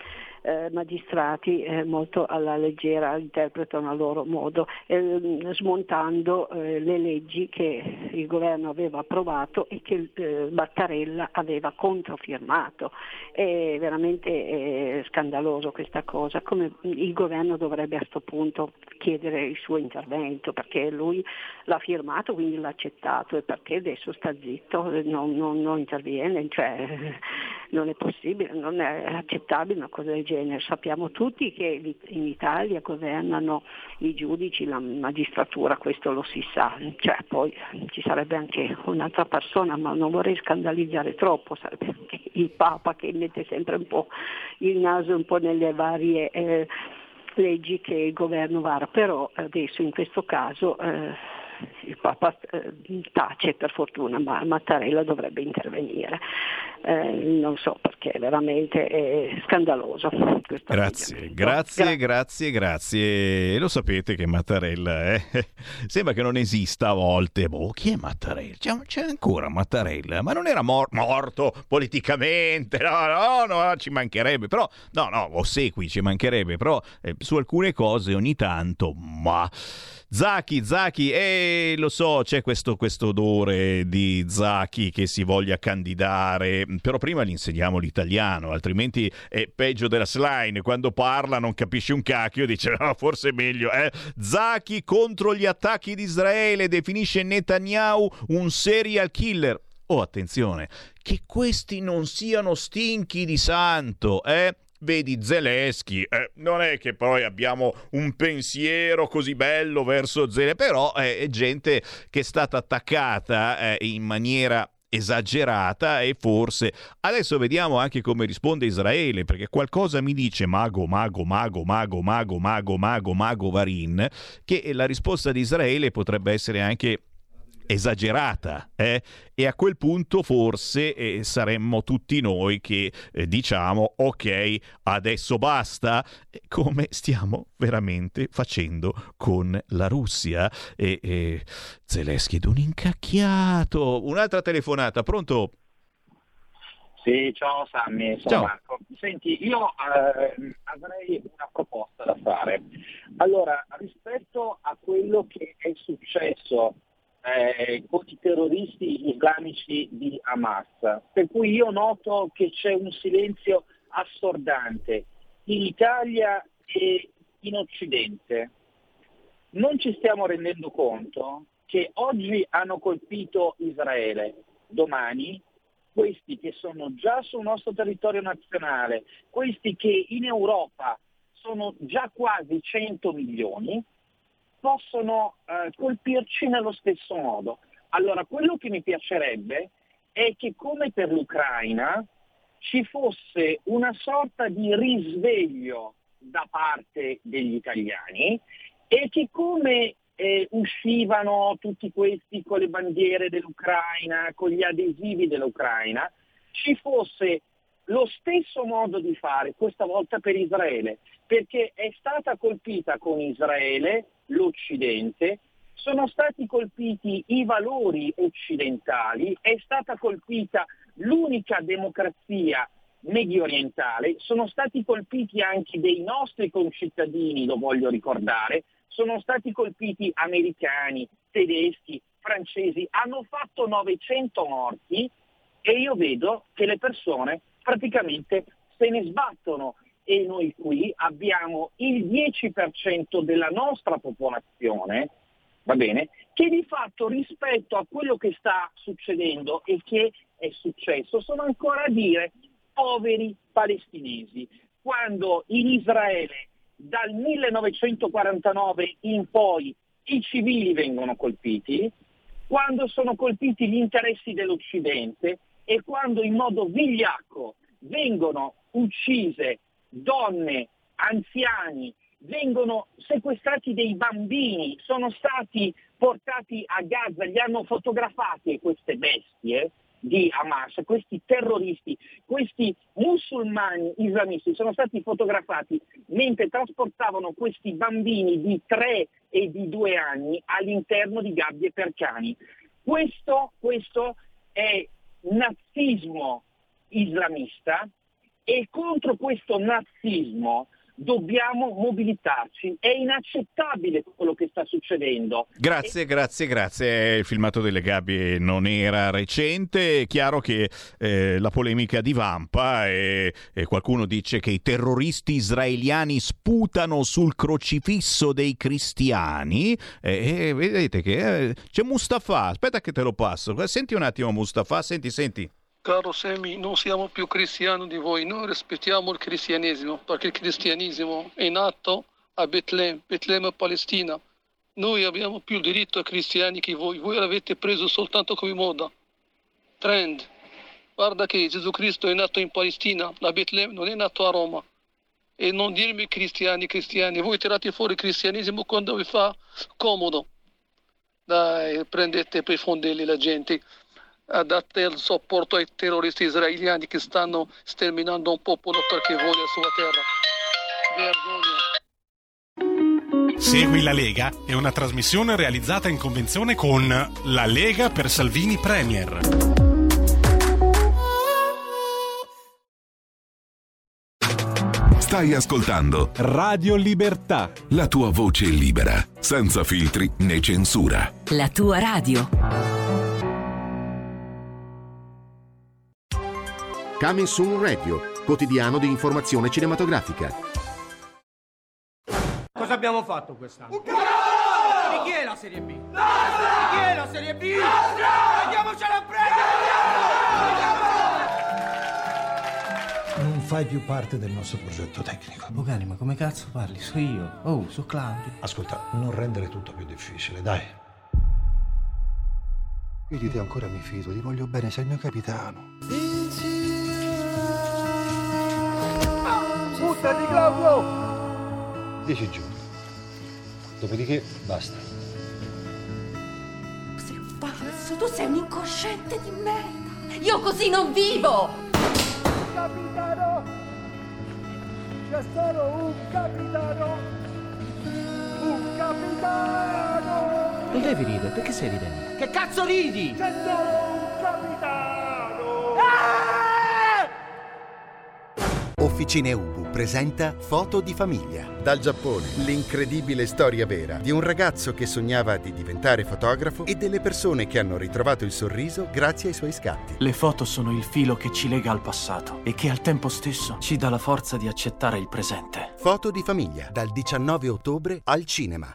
[SPEAKER 13] eh, magistrati eh, molto alla leggera, interpretano a loro modo, eh, smontando eh, le leggi che il governo aveva approvato e che eh, Mattarella aveva controfirmato. È veramente scandaloso questa cosa, come il governo dovrebbe a questo punto chiedere il suo intervento, perché lui l'ha firmato, quindi l'ha accettato e perché adesso sta zitto, non, non- non interviene, cioè, *laughs* non è possibile, non è accettabile una cosa del genere. Sappiamo tutti che in Italia governano i giudici, la magistratura, questo lo si sa, cioè, poi ci sarebbe anche un'altra persona, ma non vorrei scandalizzare troppo, sarebbe anche il Papa che mette sempre un po' il naso un po' nelle varie eh, leggi che il governo vara, però adesso in questo caso eh, il Papa eh, tace per fortuna, ma Mattarella dovrebbe intervenire. eh, non so perché veramente è scandaloso. questo
[SPEAKER 2] Grazie, grazie,
[SPEAKER 13] Gra-
[SPEAKER 2] grazie, grazie. E lo sapete che Mattarella eh? *laughs* sembra che non esista a volte. Boh, chi è Mattarella? C'è, c'è ancora Mattarella, ma non era mor- morto politicamente. No, no, no, ci mancherebbe. Però, no, no, ossequi ci mancherebbe. Però eh, su alcune cose ogni tanto, ma. Zacchi, Zacchi, e lo so, c'è questo, questo odore di Zacchi che si voglia candidare, però prima gli insegniamo l'italiano, altrimenti è peggio della slime, quando parla non capisce un cacchio, dice no, forse è meglio. Eh? Zacchi contro gli attacchi di Israele, definisce Netanyahu un serial killer. Oh, attenzione, che questi non siano stinchi di santo, eh? Vedi Zelensky, eh, non è che poi abbiamo un pensiero così bello verso Zelensky, però eh, è gente che è stata attaccata eh, in maniera esagerata e forse adesso vediamo anche come risponde Israele perché qualcosa mi dice mago mago mago mago mago mago mago mago Varin che la risposta di Israele potrebbe essere anche esagerata eh? e a quel punto forse eh, saremmo tutti noi che eh, diciamo ok adesso basta eh, come stiamo veramente facendo con la Russia e, e Zelensky ed un incacchiato un'altra telefonata pronto
[SPEAKER 15] Sì, ciao Sammy, sono
[SPEAKER 2] Ciao.
[SPEAKER 15] Marco. Senti, io ehm, avrei una proposta da fare. Allora, rispetto a quello che è successo eh, con i terroristi islamici di Hamas, per cui io noto che c'è un silenzio assordante in Italia e in Occidente. Non ci stiamo rendendo conto che oggi hanno colpito Israele, domani questi che sono già sul nostro territorio nazionale, questi che in Europa sono già quasi 100 milioni, possono eh, colpirci nello stesso modo. Allora, quello che mi piacerebbe è che come per l'Ucraina ci fosse una sorta di risveglio da parte degli italiani e che come eh, uscivano tutti questi con le bandiere dell'Ucraina, con gli adesivi dell'Ucraina, ci fosse lo stesso modo di fare, questa volta per Israele, perché è stata colpita con Israele l'Occidente, sono stati colpiti i valori occidentali, è stata colpita l'unica democrazia medio orientale, sono stati colpiti anche dei nostri concittadini, lo voglio ricordare, sono stati colpiti americani, tedeschi, francesi, hanno fatto 900 morti e io vedo che le persone praticamente se ne sbattono. E noi qui abbiamo il 10% della nostra popolazione, va bene, che di fatto rispetto a quello che sta succedendo e che è successo sono ancora a dire poveri palestinesi, quando in Israele dal 1949 in poi i civili vengono colpiti, quando sono colpiti gli interessi dell'Occidente e quando in modo vigliacco vengono uccise donne, anziani, vengono sequestrati dei bambini, sono stati portati a Gaza, li hanno fotografati queste bestie di Hamas, questi terroristi, questi musulmani islamisti sono stati fotografati mentre trasportavano questi bambini di 3 e di 2 anni all'interno di gabbie per cani. Questo, questo è nazismo islamista e contro questo nazismo dobbiamo mobilitarci. È inaccettabile quello che sta succedendo.
[SPEAKER 2] Grazie, grazie, grazie. Il filmato delle gabbie non era recente. È chiaro che eh, la polemica divampa e, e qualcuno dice che i terroristi israeliani sputano sul crocifisso dei cristiani. E, e vedete che eh, c'è Mustafa. Aspetta che te lo passo. Senti un attimo, Mustafa. Senti, senti.
[SPEAKER 16] Caro Semi, non siamo più cristiani di voi, noi rispettiamo il cristianesimo, perché il cristianesimo è nato a Betlemme, Betlemme Palestina. Noi abbiamo più diritto a cristiani che voi, voi l'avete preso soltanto come moda. Trend. Guarda che Gesù Cristo è nato in Palestina, a Betlemme non è nato a Roma. E non dirmi cristiani, cristiani, voi tirate fuori il cristianesimo quando vi fa comodo. Dai, prendete per i fondelli la gente. A date il supporto ai terroristi israeliani che stanno sterminando un popolo perché vuole la sua terra. Vergogna.
[SPEAKER 14] Segui la Lega è una trasmissione realizzata in convenzione con La Lega per Salvini Premier.
[SPEAKER 5] Stai ascoltando
[SPEAKER 6] Radio Libertà.
[SPEAKER 5] la tua voce libera, senza filtri né censura.
[SPEAKER 17] La tua radio.
[SPEAKER 18] Coming Soon Radio, quotidiano di informazione cinematografica.
[SPEAKER 19] Cosa abbiamo fatto quest'anno? Un Di chi è la Serie B? Di chi è la Serie B? Andiamocela a
[SPEAKER 20] Non fai più parte del nostro progetto tecnico.
[SPEAKER 19] Bogani, ma come cazzo parli? So io. Oh, so Claudio.
[SPEAKER 20] Ascolta, non rendere tutto più difficile, dai. Io di te ancora mi fido, ti voglio bene, sei il mio capitano.
[SPEAKER 19] Buttati, Claudio!
[SPEAKER 20] Dieci giorni. Dopodiché basta.
[SPEAKER 17] Sei un pazzo, tu sei un incosciente di merda. Io così non vivo.
[SPEAKER 19] Capitano! C'è solo un capitano! Un capitano!
[SPEAKER 21] Non devi ridere, perché stai ridendo?
[SPEAKER 19] Che cazzo ridi? C'è solo un capitano!
[SPEAKER 22] Officine Ubu presenta Foto di famiglia. Dal Giappone, l'incredibile storia vera di un ragazzo che sognava di diventare fotografo e delle persone che hanno ritrovato il sorriso grazie ai suoi scatti.
[SPEAKER 23] Le foto sono il filo che ci lega al passato e che al tempo stesso ci dà la forza di accettare il presente.
[SPEAKER 22] Foto di famiglia, dal 19 ottobre al cinema.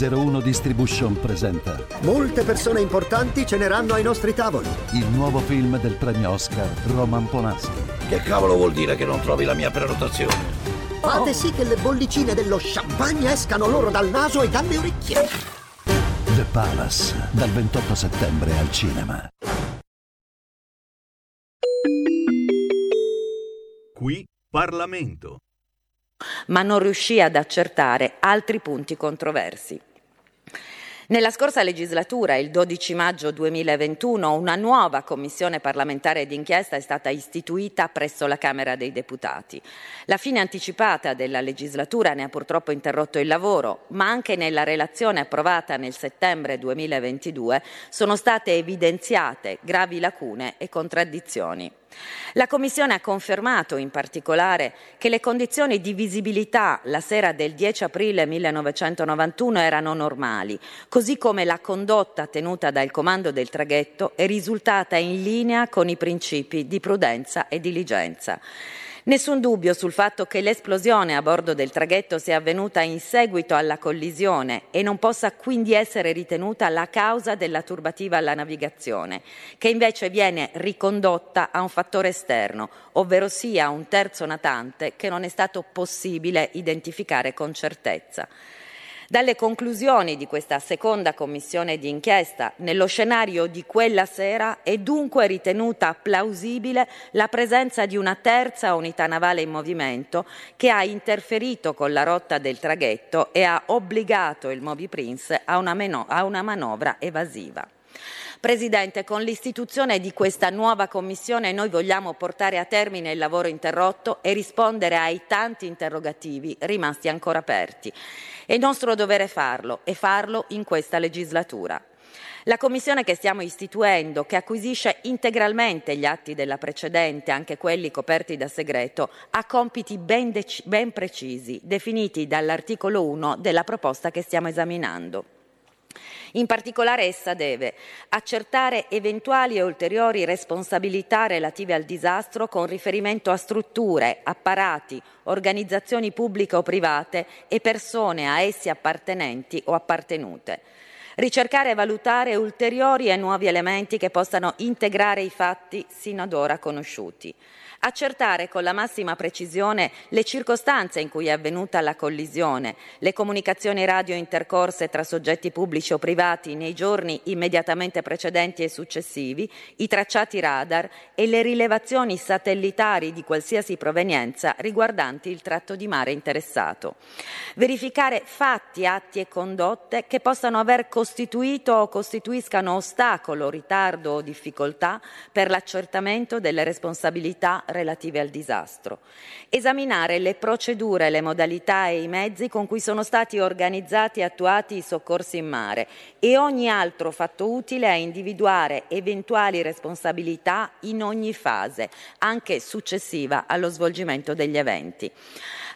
[SPEAKER 24] 01 Distribution presenta
[SPEAKER 25] Molte persone importanti ceneranno ai nostri tavoli.
[SPEAKER 24] il nuovo film del premio Oscar Roman Polanski.
[SPEAKER 25] Che cavolo vuol dire che non trovi la mia prenotazione? Fate sì che le bollicine dello champagne escano loro dal naso e dalle orecchie.
[SPEAKER 24] The Palace, dal 28 settembre al cinema.
[SPEAKER 2] Qui Parlamento.
[SPEAKER 9] ma non riuscì ad accertare altri punti controversi. Nella scorsa legislatura, il 12 maggio 2021, una nuova commissione parlamentare d'inchiesta è stata istituita presso la Camera dei Deputati. La fine anticipata della legislatura ne ha purtroppo interrotto il lavoro, ma anche nella relazione approvata nel settembre 2022 sono state evidenziate gravi lacune e contraddizioni. La Commissione ha confermato in particolare che le condizioni di visibilità la sera del 10 aprile 1991 erano normali, così come la condotta tenuta dal comando del traghetto è risultata in linea con i principi di prudenza e diligenza. Nessun dubbio sul fatto che l'esplosione a bordo del traghetto sia avvenuta in seguito alla collisione e non possa quindi essere ritenuta la causa della turbativa alla navigazione, che invece viene ricondotta a un fattore esterno, ovvero sia un terzo natante che non è stato possibile identificare con certezza. Dalle conclusioni di questa seconda commissione di inchiesta, nello scenario di quella sera è dunque ritenuta plausibile la presenza di una terza unità navale in movimento che ha interferito con la rotta del traghetto e ha obbligato il Moby Prince a una, a una manovra evasiva. Presidente, con l'istituzione di questa nuova commissione noi vogliamo portare a termine il lavoro interrotto e rispondere ai tanti interrogativi rimasti ancora aperti. È nostro dovere farlo e farlo in questa legislatura. La commissione che stiamo istituendo, che acquisisce integralmente gli atti della precedente, anche quelli coperti da segreto, ha compiti ben, ben precisi, definiti dall'articolo 1 della proposta che stiamo esaminando. In particolare essa deve accertare eventuali e ulteriori responsabilità relative al disastro con riferimento a strutture, apparati, organizzazioni pubbliche o private e persone a essi appartenenti o appartenute. Ricercare e valutare ulteriori e nuovi elementi che possano integrare i fatti sino ad ora conosciuti. Accertare con la massima precisione le circostanze in cui è avvenuta la collisione, le comunicazioni radio intercorse tra soggetti pubblici o privati nei giorni immediatamente precedenti e successivi, i tracciati radar e le rilevazioni satellitari di qualsiasi provenienza riguardanti il tratto di mare interessato. Verificare fatti, atti e condotte che possano aver costituito o costituiscano ostacolo, ritardo o difficoltà per l'accertamento delle responsabilità relative al disastro. Esaminare le procedure, le modalità e i mezzi con cui sono stati organizzati e attuati i soccorsi in mare e ogni altro fatto utile a individuare eventuali responsabilità in ogni fase, anche successiva allo svolgimento degli eventi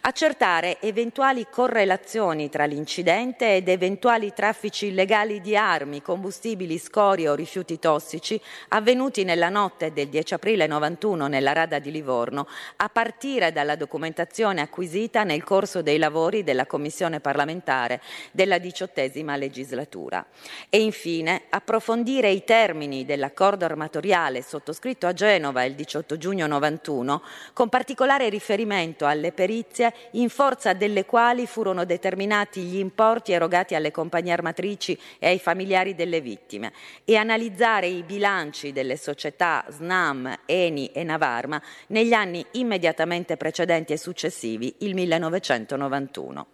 [SPEAKER 9] accertare eventuali correlazioni tra l'incidente ed eventuali traffici illegali di armi, combustibili, scorie o rifiuti tossici avvenuti nella notte del 10 aprile 91 nella rada di Livorno, a partire dalla documentazione acquisita nel corso dei lavori della Commissione parlamentare della diciottesima legislatura. E infine approfondire i termini dell'accordo armatoriale sottoscritto a Genova il 18 giugno 91, con particolare riferimento alle perizie in forza delle quali furono determinati gli importi erogati alle compagnie armatrici e ai familiari delle vittime, e analizzare i bilanci delle società SNAM, Eni e Navarma negli anni immediatamente precedenti e successivi il 1991.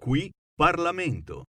[SPEAKER 26] Qui Parlamento.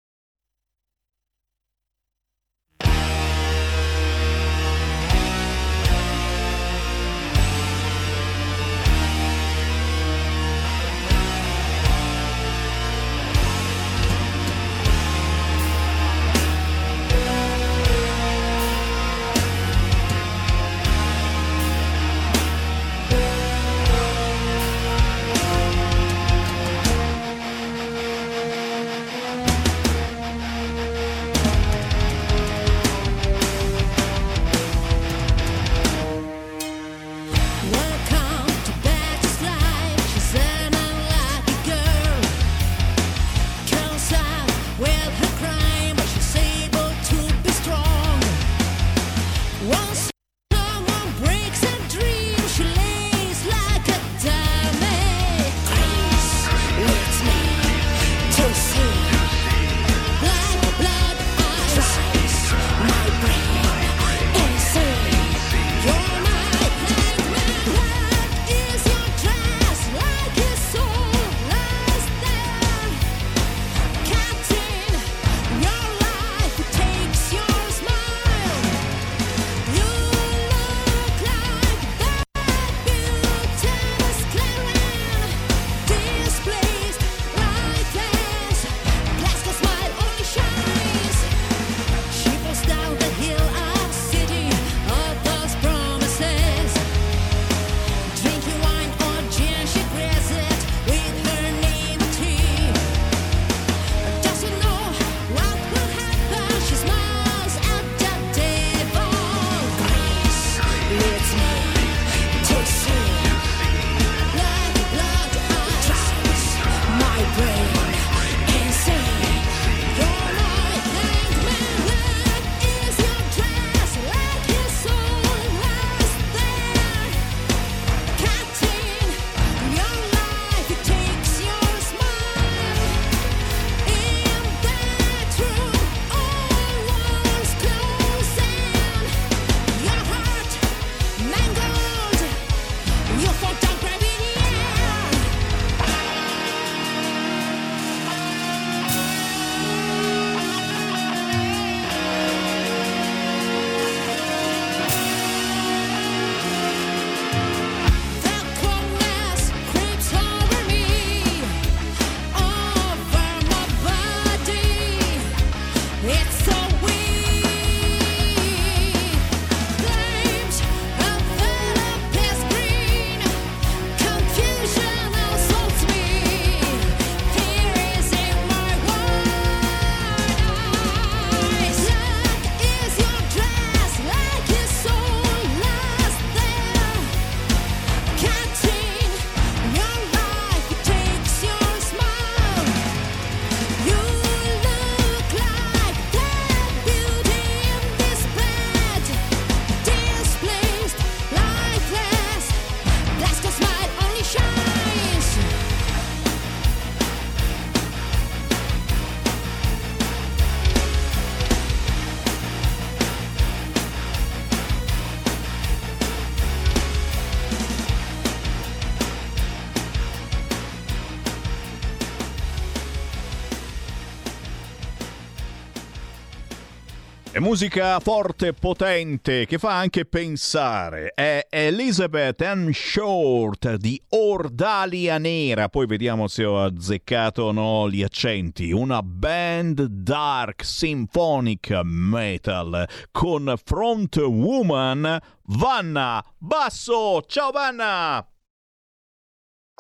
[SPEAKER 2] Musica forte, potente, che fa anche pensare. È Elizabeth Ann Short di Ordalia Nera. Poi vediamo se ho azzeccato o no gli accenti. Una band dark symphonic metal con front woman Vanna Basso. Ciao Vanna!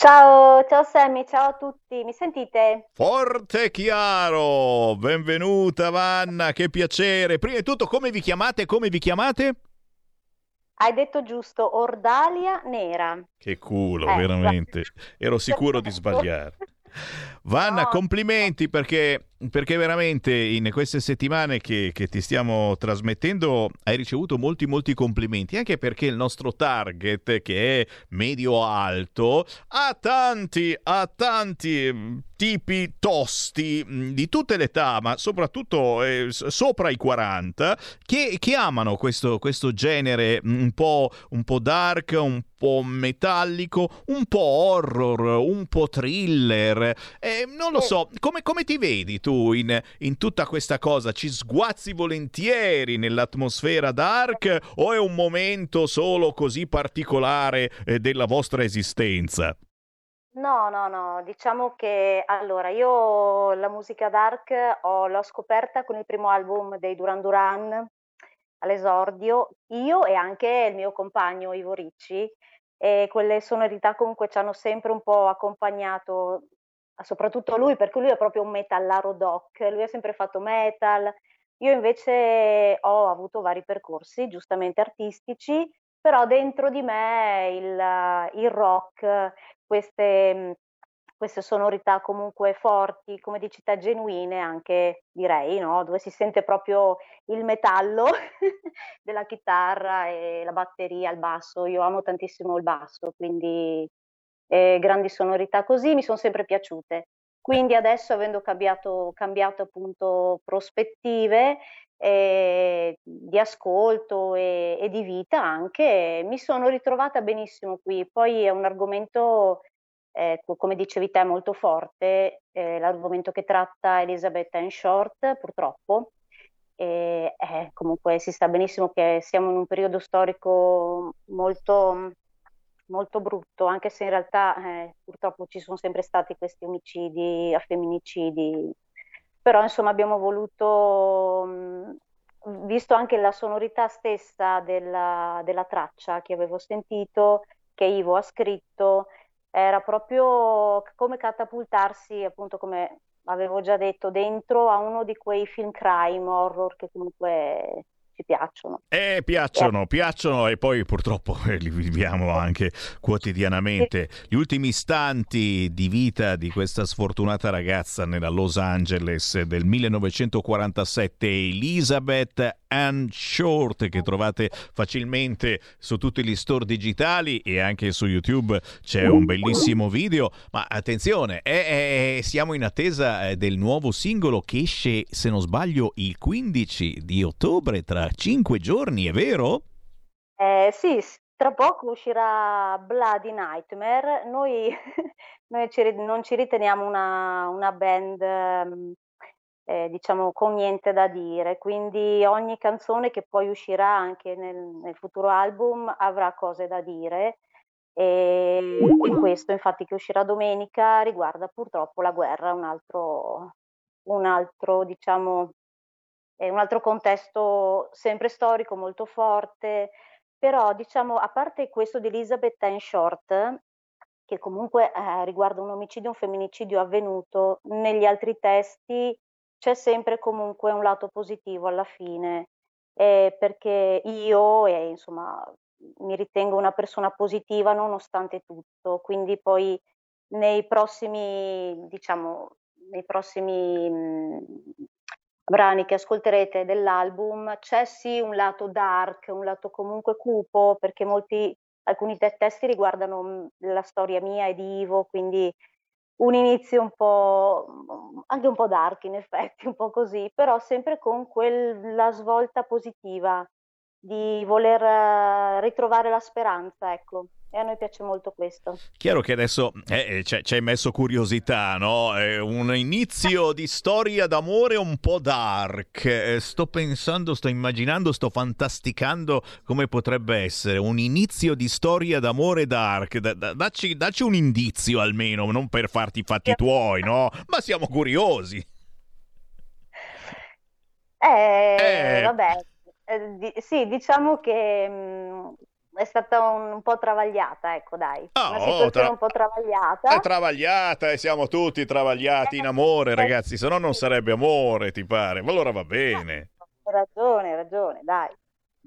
[SPEAKER 27] Ciao, ciao Sammy, ciao a tutti, mi sentite?
[SPEAKER 2] Forte e chiaro, benvenuta Vanna, che piacere. Prima di tutto, come vi chiamate? Come vi chiamate?
[SPEAKER 27] Hai detto giusto, Ordalia Nera.
[SPEAKER 2] Che culo,
[SPEAKER 27] Eh,
[SPEAKER 2] veramente. *laughs* Ero sicuro di *laughs* sbagliare. Vanna,
[SPEAKER 27] No.
[SPEAKER 2] complimenti perché, perché veramente in queste settimane che, che ti stiamo trasmettendo hai ricevuto molti molti complimenti, anche perché il nostro target che è medio-alto ha tanti, ha tanti mm, tipi tosti mm, di tutte le età, ma soprattutto eh, sopra i 40, che, che amano questo, questo genere mm, un po', un po' dark, un po' metallico, un po' horror, un po' thriller. Eh, non lo so, come, come ti vedi tu in, in tutta questa cosa? Ci sguazzi volentieri nell'atmosfera dark o è un momento solo così particolare eh, della vostra esistenza?
[SPEAKER 27] No, no, no, diciamo che allora io la musica dark ho- l'ho scoperta con il primo album dei Duran Duran all'esordio, io e anche il mio compagno Ivo Ricci, e quelle sonorità comunque ci hanno sempre un po' accompagnato, soprattutto lui, perché lui è proprio un metallaro doc, lui ha sempre fatto metal, io invece ho avuto vari percorsi, giustamente artistici, però dentro di me il, il rock, queste, mh, queste sonorità comunque forti, come dici te, genuine anche direi, no? Dove si sente proprio il metallo *laughs* della chitarra e la batteria, il basso. Io amo tantissimo il basso, quindi eh, grandi sonorità così mi sono sempre piaciute. Quindi adesso avendo cambiato, cambiato appunto prospettive eh, di ascolto e, e di vita anche, mi sono ritrovata benissimo qui. Poi è un argomento, eh, co- come dicevi te, molto forte, eh, l'argomento che tratta Elizabeth Ann Short, purtroppo. E, eh, comunque si sta benissimo che siamo in un periodo storico molto, molto brutto, anche se in realtà eh, purtroppo ci sono sempre stati questi omicidi, femminicidi, però insomma abbiamo voluto, visto anche la sonorità stessa della, della traccia che avevo sentito, che Ivo ha scritto, era proprio come catapultarsi, appunto come avevo già detto, dentro a uno di quei film crime, horror che comunque ci piacciono.
[SPEAKER 2] Eh, piacciono, piacciono e poi purtroppo eh, *laughs* li viviamo anche quotidianamente. Gli ultimi istanti di vita di questa sfortunata ragazza nella Los Angeles del 1947, Elizabeth Ann Short, che trovate facilmente su tutti gli store digitali e anche su YouTube c'è un bellissimo video. Ma attenzione, eh, eh, siamo in attesa eh, del nuovo singolo che esce, se non sbaglio, il 15 di ottobre, tra cinque giorni, è vero?
[SPEAKER 27] Eh, sì, tra poco uscirà Bloody Nightmare. Noi, *laughs* noi ci non ci riteniamo una, una band, ehm, eh, diciamo, con niente da dire, quindi ogni canzone che poi uscirà anche nel, nel futuro album avrà cose da dire. E, e questo, infatti, che uscirà domenica riguarda purtroppo la guerra, un altro, un altro, diciamo, è un altro contesto sempre storico molto forte, però diciamo a parte questo di Elizabeth Ann Short, che comunque eh, riguarda un omicidio, un femminicidio avvenuto, negli altri testi c'è sempre comunque un lato positivo alla fine, eh, perché io e insomma mi ritengo una persona positiva nonostante tutto, quindi poi nei prossimi, diciamo, nei prossimi mh, brani che ascolterete dell'album c'è sì un lato dark, un lato comunque cupo, perché molti, alcuni te- testi riguardano mh, la storia mia e di Ivo, quindi un inizio un po' anche un po' dark in effetti, *laughs* un po' così, però sempre con quella svolta positiva di voler eh, ritrovare la speranza, ecco. E a noi piace molto questo.
[SPEAKER 2] Chiaro che adesso eh, ci hai messo curiosità, no? È un inizio di storia d'amore un po' dark. Eh, sto pensando, sto immaginando, sto fantasticando come potrebbe essere un inizio di storia d'amore dark. Da, da, dacci, dacci un indizio almeno, non per farti i fatti tuoi, no? Ma siamo curiosi.
[SPEAKER 27] Eh,
[SPEAKER 2] Eh.
[SPEAKER 27] vabbè, eh, di- sì, diciamo che mh, è stata un, un po' travagliata, ecco, dai.
[SPEAKER 2] Ah,
[SPEAKER 27] Una
[SPEAKER 2] oh,
[SPEAKER 27] situazione
[SPEAKER 2] tra-
[SPEAKER 27] un po' travagliata.
[SPEAKER 2] È travagliata e siamo tutti travagliati in amore, ragazzi, se no non sarebbe amore, ti pare. Ma allora va bene.
[SPEAKER 27] Hai ragione, hai ragione, dai.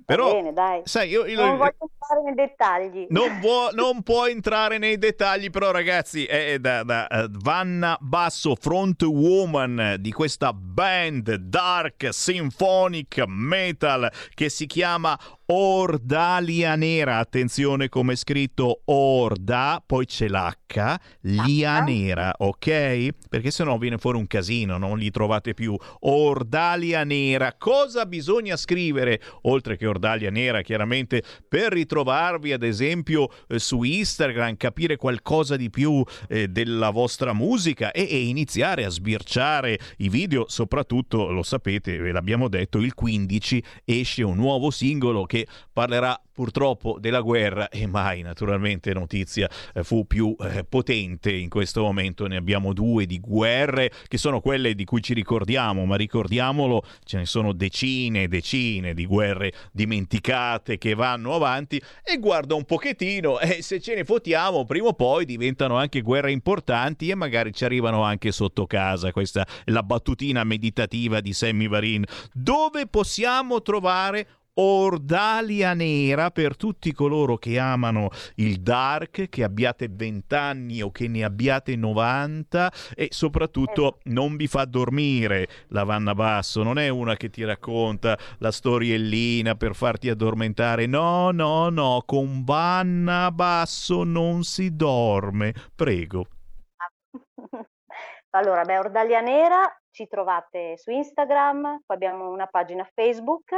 [SPEAKER 2] Però,
[SPEAKER 27] bene, dai.
[SPEAKER 2] sai, io- io-
[SPEAKER 27] non voglio entrare nei dettagli.
[SPEAKER 2] Non *laughs* può, non può entrare nei dettagli, però, ragazzi, è da, da eh, Vanna Basso, front woman di questa band dark symphonic metal che si chiama Ordalia Nera. Attenzione come è scritto Orda, poi c'è l'H, Lia Nera, ok? Perché sennò viene fuori un casino, non li trovate più. Ordalia Nera. Cosa bisogna scrivere? Oltre che Ordalia Nera, chiaramente, per ritrovarvi, ad esempio, eh, su Instagram, capire qualcosa di più eh, della vostra musica e, e iniziare a sbirciare i video. Soprattutto, lo sapete, ve l'abbiamo detto, il 15 esce un nuovo singolo che parlerà purtroppo della guerra e mai naturalmente notizia eh, fu più eh, potente in questo momento. Ne abbiamo due di guerre che sono quelle di cui ci ricordiamo ma ricordiamolo ce ne sono decine e decine di guerre dimenticate che vanno avanti. E guarda un pochettino e se ce ne fotiamo prima o poi diventano anche guerre importanti e magari ci arrivano anche sotto casa. Questa è la battutina meditativa di Sammy Varin. Dove possiamo trovare Ordalia Nera per tutti coloro che amano il dark, che abbiate 20 anni o che ne abbiate 90 e soprattutto non vi fa dormire. La Vanna Basso, non è una che ti racconta la storiellina per farti addormentare, no, no, no, con Vanna Basso non si dorme, prego. *laughs*
[SPEAKER 27] Allora, beh, Ordalia Nera ci trovate su Instagram, poi abbiamo una pagina Facebook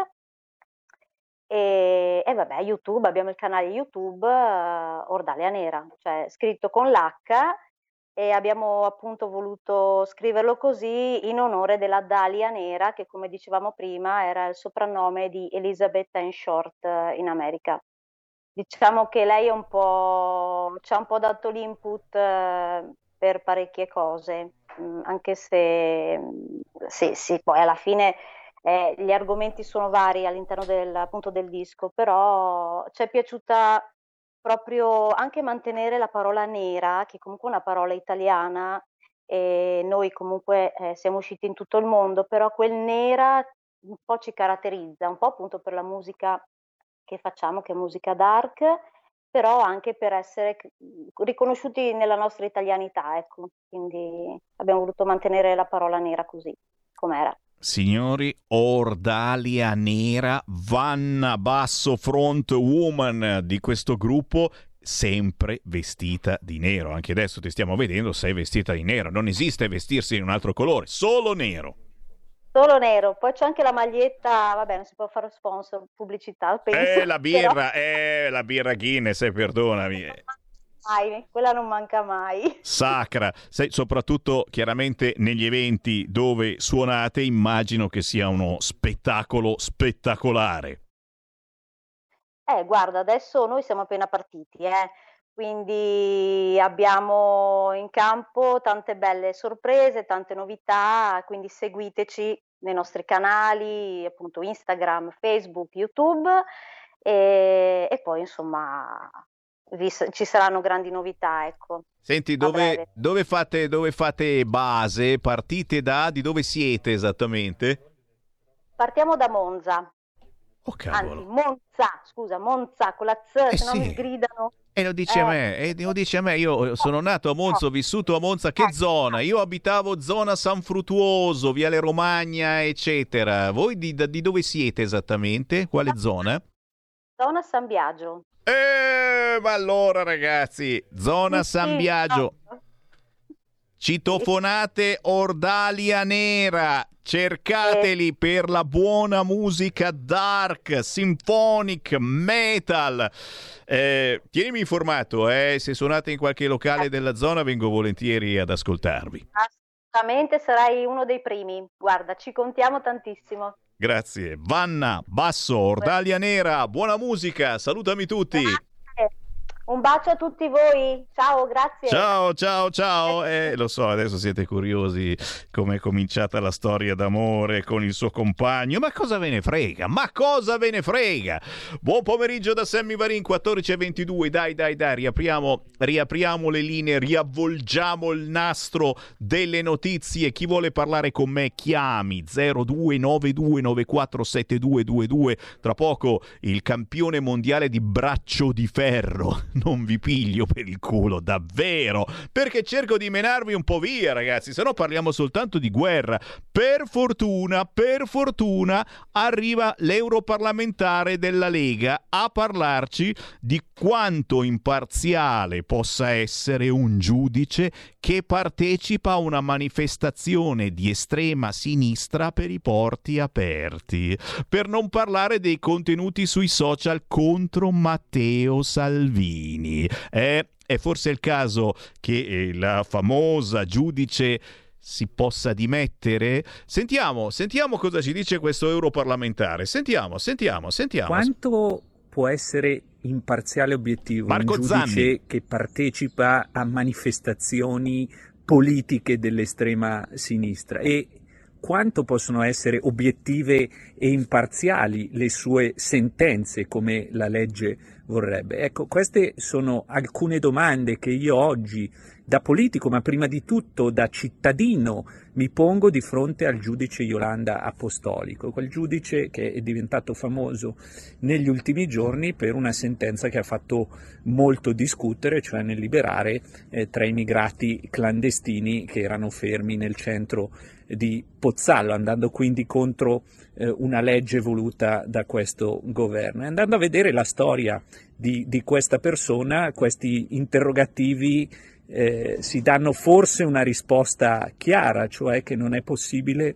[SPEAKER 27] e, e vabbè, YouTube, abbiamo il canale YouTube eh, Ordalia Nera, cioè scritto con l'H e abbiamo appunto voluto scriverlo così in onore della Dalia Nera, che come dicevamo prima era il soprannome di Elizabeth Ann Short eh, in America. Diciamo che lei è un po', ci ha un po' dato l'input eh, per parecchie cose, mm, anche se mm, sì, sì, poi alla fine eh, gli argomenti sono vari all'interno del, appunto, del disco, però ci è piaciuta proprio anche mantenere la parola nera, che comunque è una parola italiana, e noi comunque eh, siamo usciti in tutto il mondo, però quel nera un po' ci caratterizza, un po' appunto per la musica che facciamo, che è musica dark, però anche per essere riconosciuti nella nostra italianità, ecco. Quindi abbiamo voluto mantenere la parola nera così, com'era.
[SPEAKER 2] Signori, Ordalia Nera, Vanna Basso Front Woman di questo gruppo, sempre vestita di nero. Anche adesso ti stiamo vedendo, sei vestita di nero. Non esiste vestirsi in un altro colore, solo nero.
[SPEAKER 27] Solo nero, poi c'è anche la maglietta, vabbè, non si può fare sponsor, pubblicità, penso.
[SPEAKER 2] Eh, la *laughs* birra,
[SPEAKER 27] però-
[SPEAKER 2] eh, la birra Guinness, eh, perdonami.
[SPEAKER 27] Mai, quella non manca mai.
[SPEAKER 2] Sacra, Sai, soprattutto chiaramente negli eventi dove suonate, immagino che sia uno spettacolo spettacolare.
[SPEAKER 27] Eh, guarda, adesso noi siamo appena partiti, eh, quindi abbiamo in campo tante belle sorprese, tante novità, quindi seguiteci nei nostri canali, appunto Instagram, Facebook, YouTube e, e poi insomma ci saranno grandi novità, ecco.
[SPEAKER 2] Senti,
[SPEAKER 27] A
[SPEAKER 2] dove, dove fate, dove fate base? Partite da? Di dove siete esattamente?
[SPEAKER 27] Partiamo da Monza,
[SPEAKER 2] Oh,
[SPEAKER 27] anzi Monza, scusa, Monza con la Z,
[SPEAKER 2] Eh
[SPEAKER 27] se no
[SPEAKER 2] sì.
[SPEAKER 27] mi gridano.
[SPEAKER 2] E lo dice a
[SPEAKER 27] Eh.
[SPEAKER 2] me, e lo dice a me, io sono nato a Monza, ho vissuto a Monza, che zona? Io abitavo zona San Fruttuoso, Viale Romagna, eccetera. Voi di, di dove siete esattamente? Quale zona?
[SPEAKER 27] Zona San Biagio.
[SPEAKER 2] Eh, ma allora ragazzi, zona
[SPEAKER 27] Sì,
[SPEAKER 2] San Biagio.
[SPEAKER 27] no.
[SPEAKER 2] Citofonate Ordalia Nera. Cercateli per la buona musica dark, symphonic, metal. Eh, tienimi informato, eh, se suonate in qualche locale della zona vengo volentieri ad ascoltarvi.
[SPEAKER 27] Assolutamente sarai uno dei primi. Guarda, ci contiamo tantissimo.
[SPEAKER 2] Grazie. Vanna, Basso, Ordalia Nera, buona musica, salutami tutti.
[SPEAKER 27] Un bacio a tutti voi. Ciao, grazie.
[SPEAKER 2] Ciao, ciao, ciao. Eh, lo so, adesso siete curiosi come è cominciata la storia d'amore con il suo compagno. Ma cosa ve ne frega? Ma cosa ve ne frega? Buon pomeriggio da Sammy Varin, 14 e 22. Dai, dai, dai, riapriamo, riapriamo le linee, riavvolgiamo il nastro delle notizie. Chi vuole parlare con me, chiami 0292947222. Tra poco il campione mondiale di braccio di ferro non vi piglio per il culo, davvero, perché cerco di menarvi un po' via, ragazzi, se no parliamo soltanto di guerra. Per fortuna, per fortuna, arriva l'europarlamentare della Lega a parlarci di quanto imparziale possa essere un giudice che partecipa a una manifestazione di estrema sinistra per i porti aperti. Per non parlare dei contenuti sui social contro Matteo Salvini. È, è forse il caso che eh, la famosa giudice si possa dimettere? Sentiamo, sentiamo cosa ci dice questo europarlamentare. Sentiamo, sentiamo, sentiamo.
[SPEAKER 28] Quanto può essere imparziale obiettivo
[SPEAKER 2] Marco
[SPEAKER 28] un giudice
[SPEAKER 2] Zanni.
[SPEAKER 28] che partecipa a manifestazioni politiche dell'estrema sinistra e quanto possono essere obiettive e imparziali le sue sentenze come la legge vorrebbe. Ecco, queste sono alcune domande che io oggi da politico, ma prima di tutto da cittadino, mi pongo di fronte al giudice Yolanda Apostolico, quel giudice che è diventato famoso negli ultimi giorni per una sentenza che ha fatto molto discutere, cioè nel liberare eh, tre immigrati clandestini che erano fermi nel centro di Pozzallo, andando quindi contro eh, una legge voluta da questo governo. E andando a vedere la storia di, di questa persona, questi interrogativi eh, si danno forse una risposta chiara, cioè che non è possibile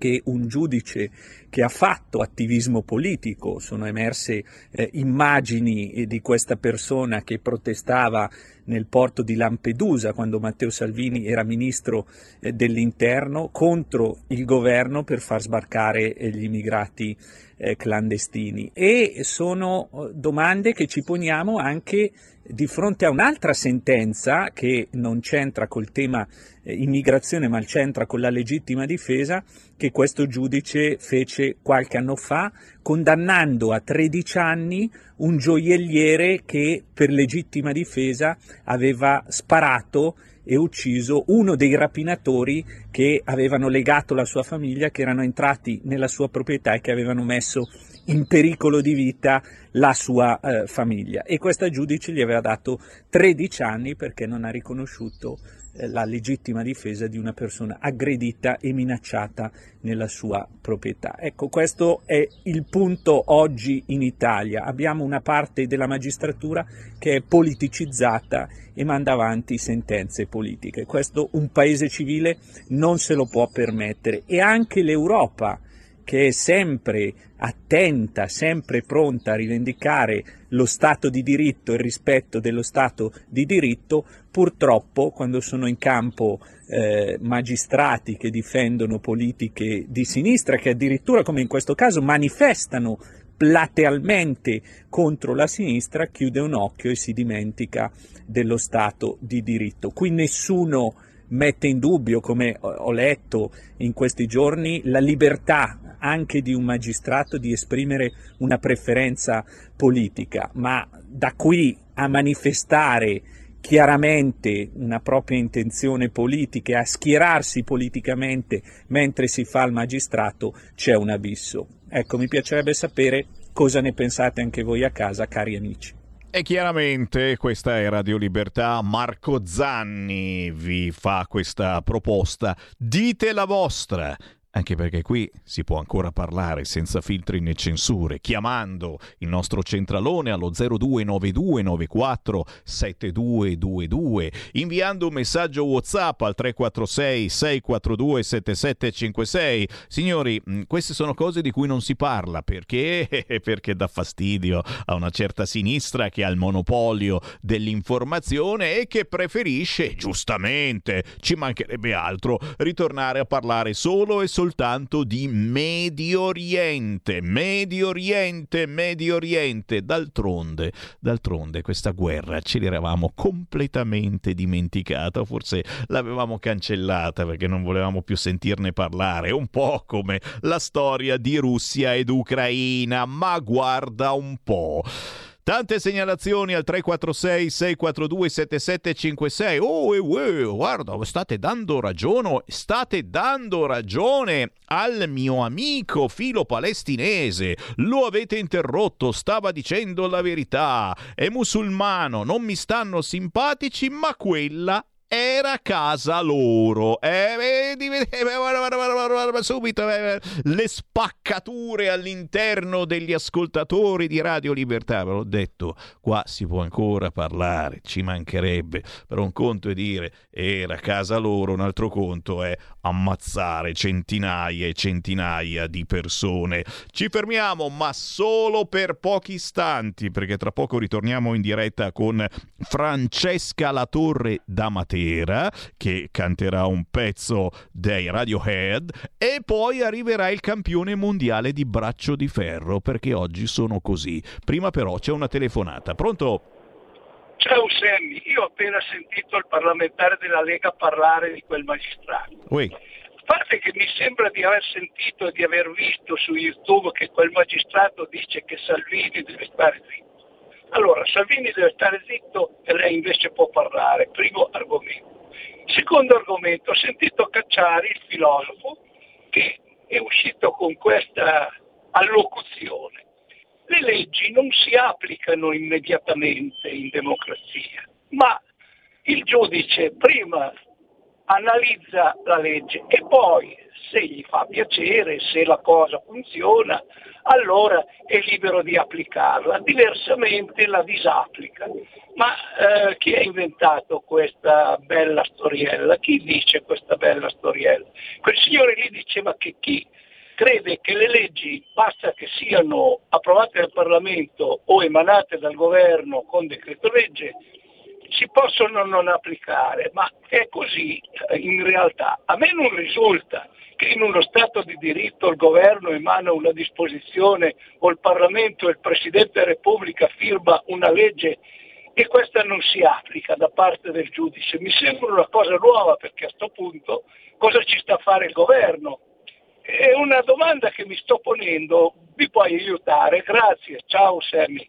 [SPEAKER 28] che un giudice che ha fatto attivismo politico, sono emerse eh, immagini eh, di questa persona che protestava nel porto di Lampedusa quando Matteo Salvini era ministro eh, dell'interno contro il governo per far sbarcare eh, gli immigrati eh, clandestini. E sono eh, domande che ci poniamo anche di fronte a un'altra sentenza che non c'entra col tema eh, immigrazione ma c'entra con la legittima difesa che questo giudice fece qualche anno fa condannando a 13 anni un gioielliere che per legittima difesa aveva sparato e ucciso uno dei rapinatori che avevano legato la sua famiglia, che erano entrati nella sua proprietà e che avevano messo in pericolo di vita la sua eh, famiglia. E questa giudice gli aveva dato 13 anni perché non ha riconosciuto la legittima difesa di una persona aggredita e minacciata nella sua proprietà. Ecco, questo è il punto oggi in Italia. Abbiamo una parte della magistratura che è politicizzata e manda avanti sentenze politiche. Questo un paese civile non se lo può permettere e anche l'Europa che è sempre attenta, sempre pronta a rivendicare lo Stato di diritto il rispetto dello Stato di diritto, purtroppo quando sono in campo eh, magistrati che difendono politiche di sinistra, che addirittura come in questo caso manifestano platealmente contro la sinistra, chiude un occhio e si dimentica dello Stato di diritto. Qui nessuno mette in dubbio, come ho letto in questi giorni, la libertà anche di un magistrato di esprimere una preferenza politica, ma da qui a manifestare chiaramente una propria intenzione politica, a schierarsi politicamente mentre si fa il magistrato, c'è un abisso. Ecco, mi piacerebbe sapere cosa ne pensate anche voi a casa, cari amici.
[SPEAKER 2] E chiaramente questa è Radio Libertà, Marco Zanni vi fa questa proposta. Dite la vostra. Anche perché qui si può ancora parlare senza filtri né censure, chiamando il nostro centralone allo 029294 7222, inviando un messaggio WhatsApp al 346 642 7756. Signori, mm, queste sono cose di cui non si parla perché *laughs* perché dà fastidio a una certa sinistra che ha il monopolio dell'informazione e che preferisce giustamente, ci mancherebbe altro, ritornare a parlare solo e solo soltanto di Medio Oriente, Medio Oriente, Medio Oriente. D'altronde, d'altronde questa guerra ce l'eravamo completamente dimenticata, forse l'avevamo cancellata perché non volevamo più sentirne parlare, un po' come la storia di Russia ed Ucraina, ma guarda un po'. Tante segnalazioni al 346 642 7756. Oh, eh, eh, guarda, state dando ragione, state dando ragione al mio amico filo palestinese. Lo avete interrotto, stava dicendo la verità. È musulmano, non mi stanno simpatici, ma quella era casa loro. Eh, vedi, subito eh, le spaccature all'interno degli ascoltatori di Radio Libertà. Ve l'ho detto, qua si può ancora parlare, ci mancherebbe. Però un conto è dire era casa loro, un altro conto è ammazzare centinaia e centinaia di persone. Ci fermiamo, ma solo per pochi istanti, perché tra poco ritorniamo in diretta con Francesca Latorre da Matera sera che canterà un pezzo dei Radiohead e poi arriverà il campione mondiale di braccio di ferro perché oggi sono così. Prima però c'è una telefonata. Pronto?
[SPEAKER 29] Ciao Sammy, io ho appena sentito il parlamentare della Lega parlare di quel magistrato.
[SPEAKER 2] Oui.
[SPEAKER 29] A parte che mi sembra di aver sentito e di aver visto su YouTube che quel magistrato dice che Salvini deve stare zitto. Allora, Salvini deve stare zitto e lei invece può parlare, primo argomento. Secondo argomento, ho sentito Cacciari, il filosofo, che è uscito con questa allocuzione. Le leggi non si applicano immediatamente in democrazia, ma il giudice prima analizza la legge e poi se gli fa piacere, se la cosa funziona, allora è libero di applicarla, diversamente la disapplica. Ma eh, chi ha inventato questa bella storiella? Chi dice questa bella storiella? Quel signore lì diceva che chi crede che le leggi basta che siano approvate dal Parlamento o emanate dal governo con decreto legge si possono non applicare, ma è così eh, in realtà. A me non risulta che in uno Stato di diritto il governo emana una disposizione o il Parlamento e il Presidente della Repubblica firma una legge e questa non si applica da parte del giudice. Mi sembra una cosa nuova perché a questo punto cosa ci sta a fare il governo? È una domanda che mi sto ponendo, vi puoi aiutare? Grazie, ciao Sammy.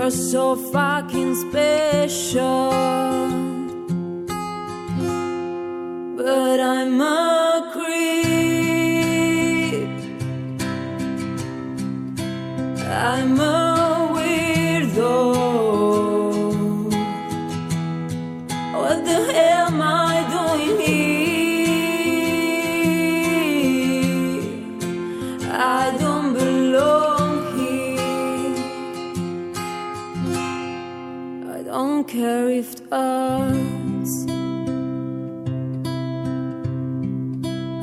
[SPEAKER 30] You're
[SPEAKER 31] so fucking special. But I'm a creep. I'm a hurts.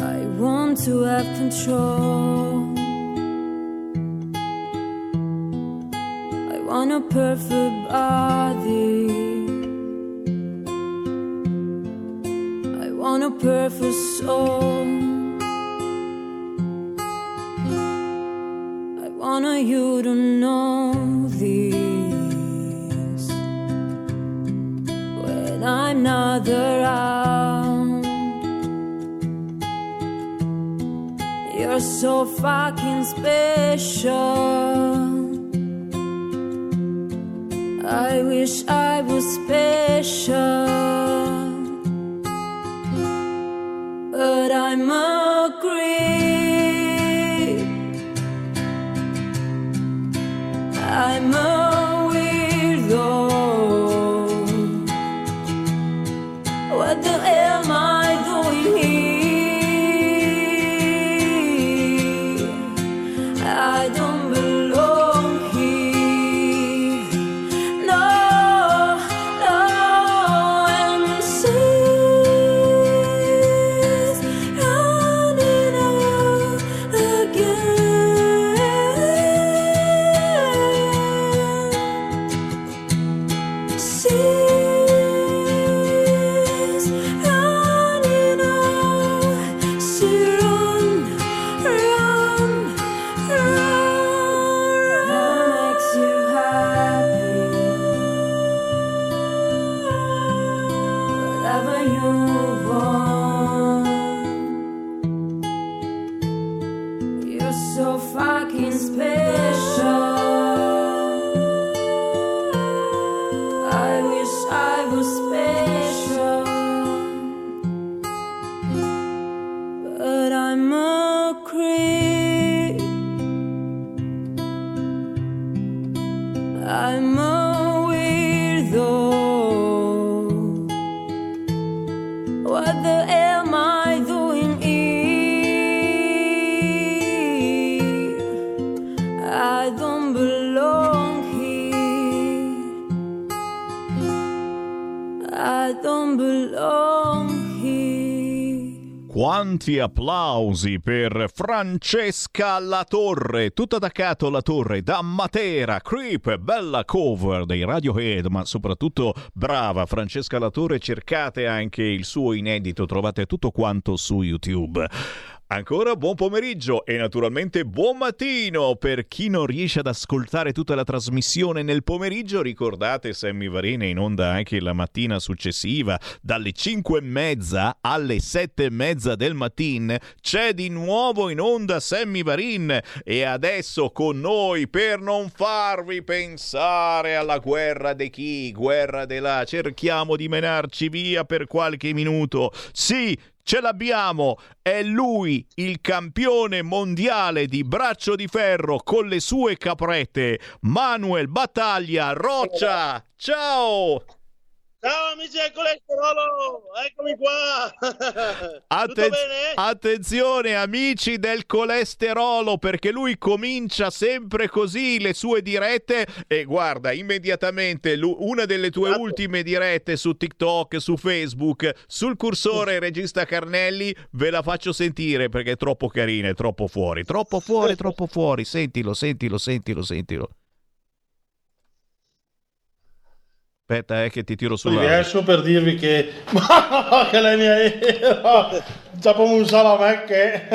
[SPEAKER 31] I want to have control. I want a perfect body. I want a perfect soul. I want you to know Around. You're so fucking special. I wish I was special.
[SPEAKER 2] Quanti applausi per Francesca Latorre, tutto attaccato alla torre da Matera, Creep, bella cover dei Radiohead, ma soprattutto brava Francesca Latorre, cercate anche il suo inedito, trovate tutto quanto su YouTube. Ancora buon pomeriggio e naturalmente buon mattino per chi non riesce ad ascoltare tutta la trasmissione nel pomeriggio. Ricordate Sammy Varina in onda anche la mattina successiva dalle 5 e mezza alle 7 e mezza del mattino. C'è di nuovo in onda Sammy Varin e adesso con noi per non farvi pensare alla guerra di chi, guerra di là. Cerchiamo di menarci via per qualche minuto. Sì, Ce l'abbiamo, è lui il campione mondiale di braccio di ferro con le sue caprette, Manuel Battaglia Roccia. Ciao!
[SPEAKER 32] Ciao amici del colesterolo, eccomi qua. *laughs*
[SPEAKER 2] Atten-? Attenzione amici del colesterolo perché lui comincia sempre così le sue dirette e guarda immediatamente lu- una delle tue
[SPEAKER 32] Esatto.
[SPEAKER 2] ultime dirette su TikTok, su Facebook, sul cursore regista Carnelli ve la faccio sentire perché è troppo carina, è troppo fuori, troppo fuori, troppo fuori, sentilo, sentilo, sentilo, sentilo. Aspetta, eh, che ti tiro sulla.
[SPEAKER 32] Riesco per dirvi che... *laughs* che lei mi ha... Facciamo un salamecche.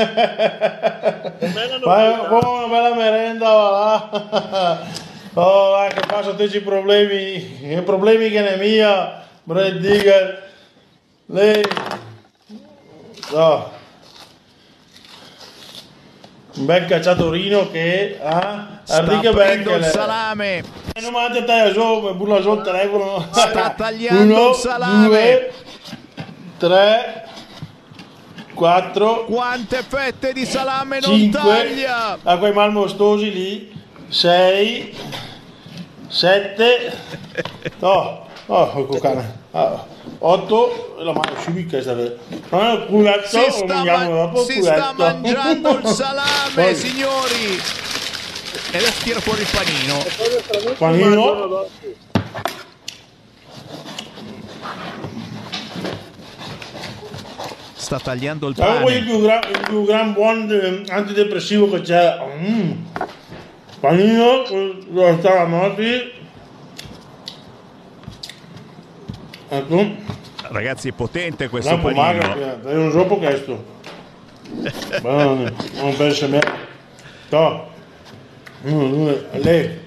[SPEAKER 32] Ma buona una bella merenda, va là. Oh, va, che passa tutti i problemi, i problemi che ne mia, Brad Digger. Lei... Oh un bel cacciatorino che ha
[SPEAKER 2] ah,
[SPEAKER 32] Enrico
[SPEAKER 2] Becchele il salame.
[SPEAKER 32] E non mangia te so, burla sul telefono.
[SPEAKER 2] Sta tagliando
[SPEAKER 32] Uno,
[SPEAKER 2] il salame.
[SPEAKER 32] due, tre quattro
[SPEAKER 2] quante fette di salame
[SPEAKER 32] cinque, non
[SPEAKER 2] taglia?
[SPEAKER 32] a quei malmostosi lì sei sette. *laughs* Oh, oh, oh, cucana. oh. 8 e la mano civica è stata non culetto
[SPEAKER 2] si sta,
[SPEAKER 32] man-
[SPEAKER 2] si
[SPEAKER 32] culetto.
[SPEAKER 2] sta mangiando il salame signori e adesso tira fuori il panino
[SPEAKER 32] panino
[SPEAKER 2] sta tagliando il
[SPEAKER 32] panino. quello è il più, gran, il più gran buon eh, antidepressivo che c'è mm. panino lo sta la notte Ecco,
[SPEAKER 2] Ragazzi, è potente questo
[SPEAKER 32] pomaga,
[SPEAKER 2] panino.
[SPEAKER 32] eh, non so po' questo. *laughs* Buono, non pensa me. To. Uno, due, lei.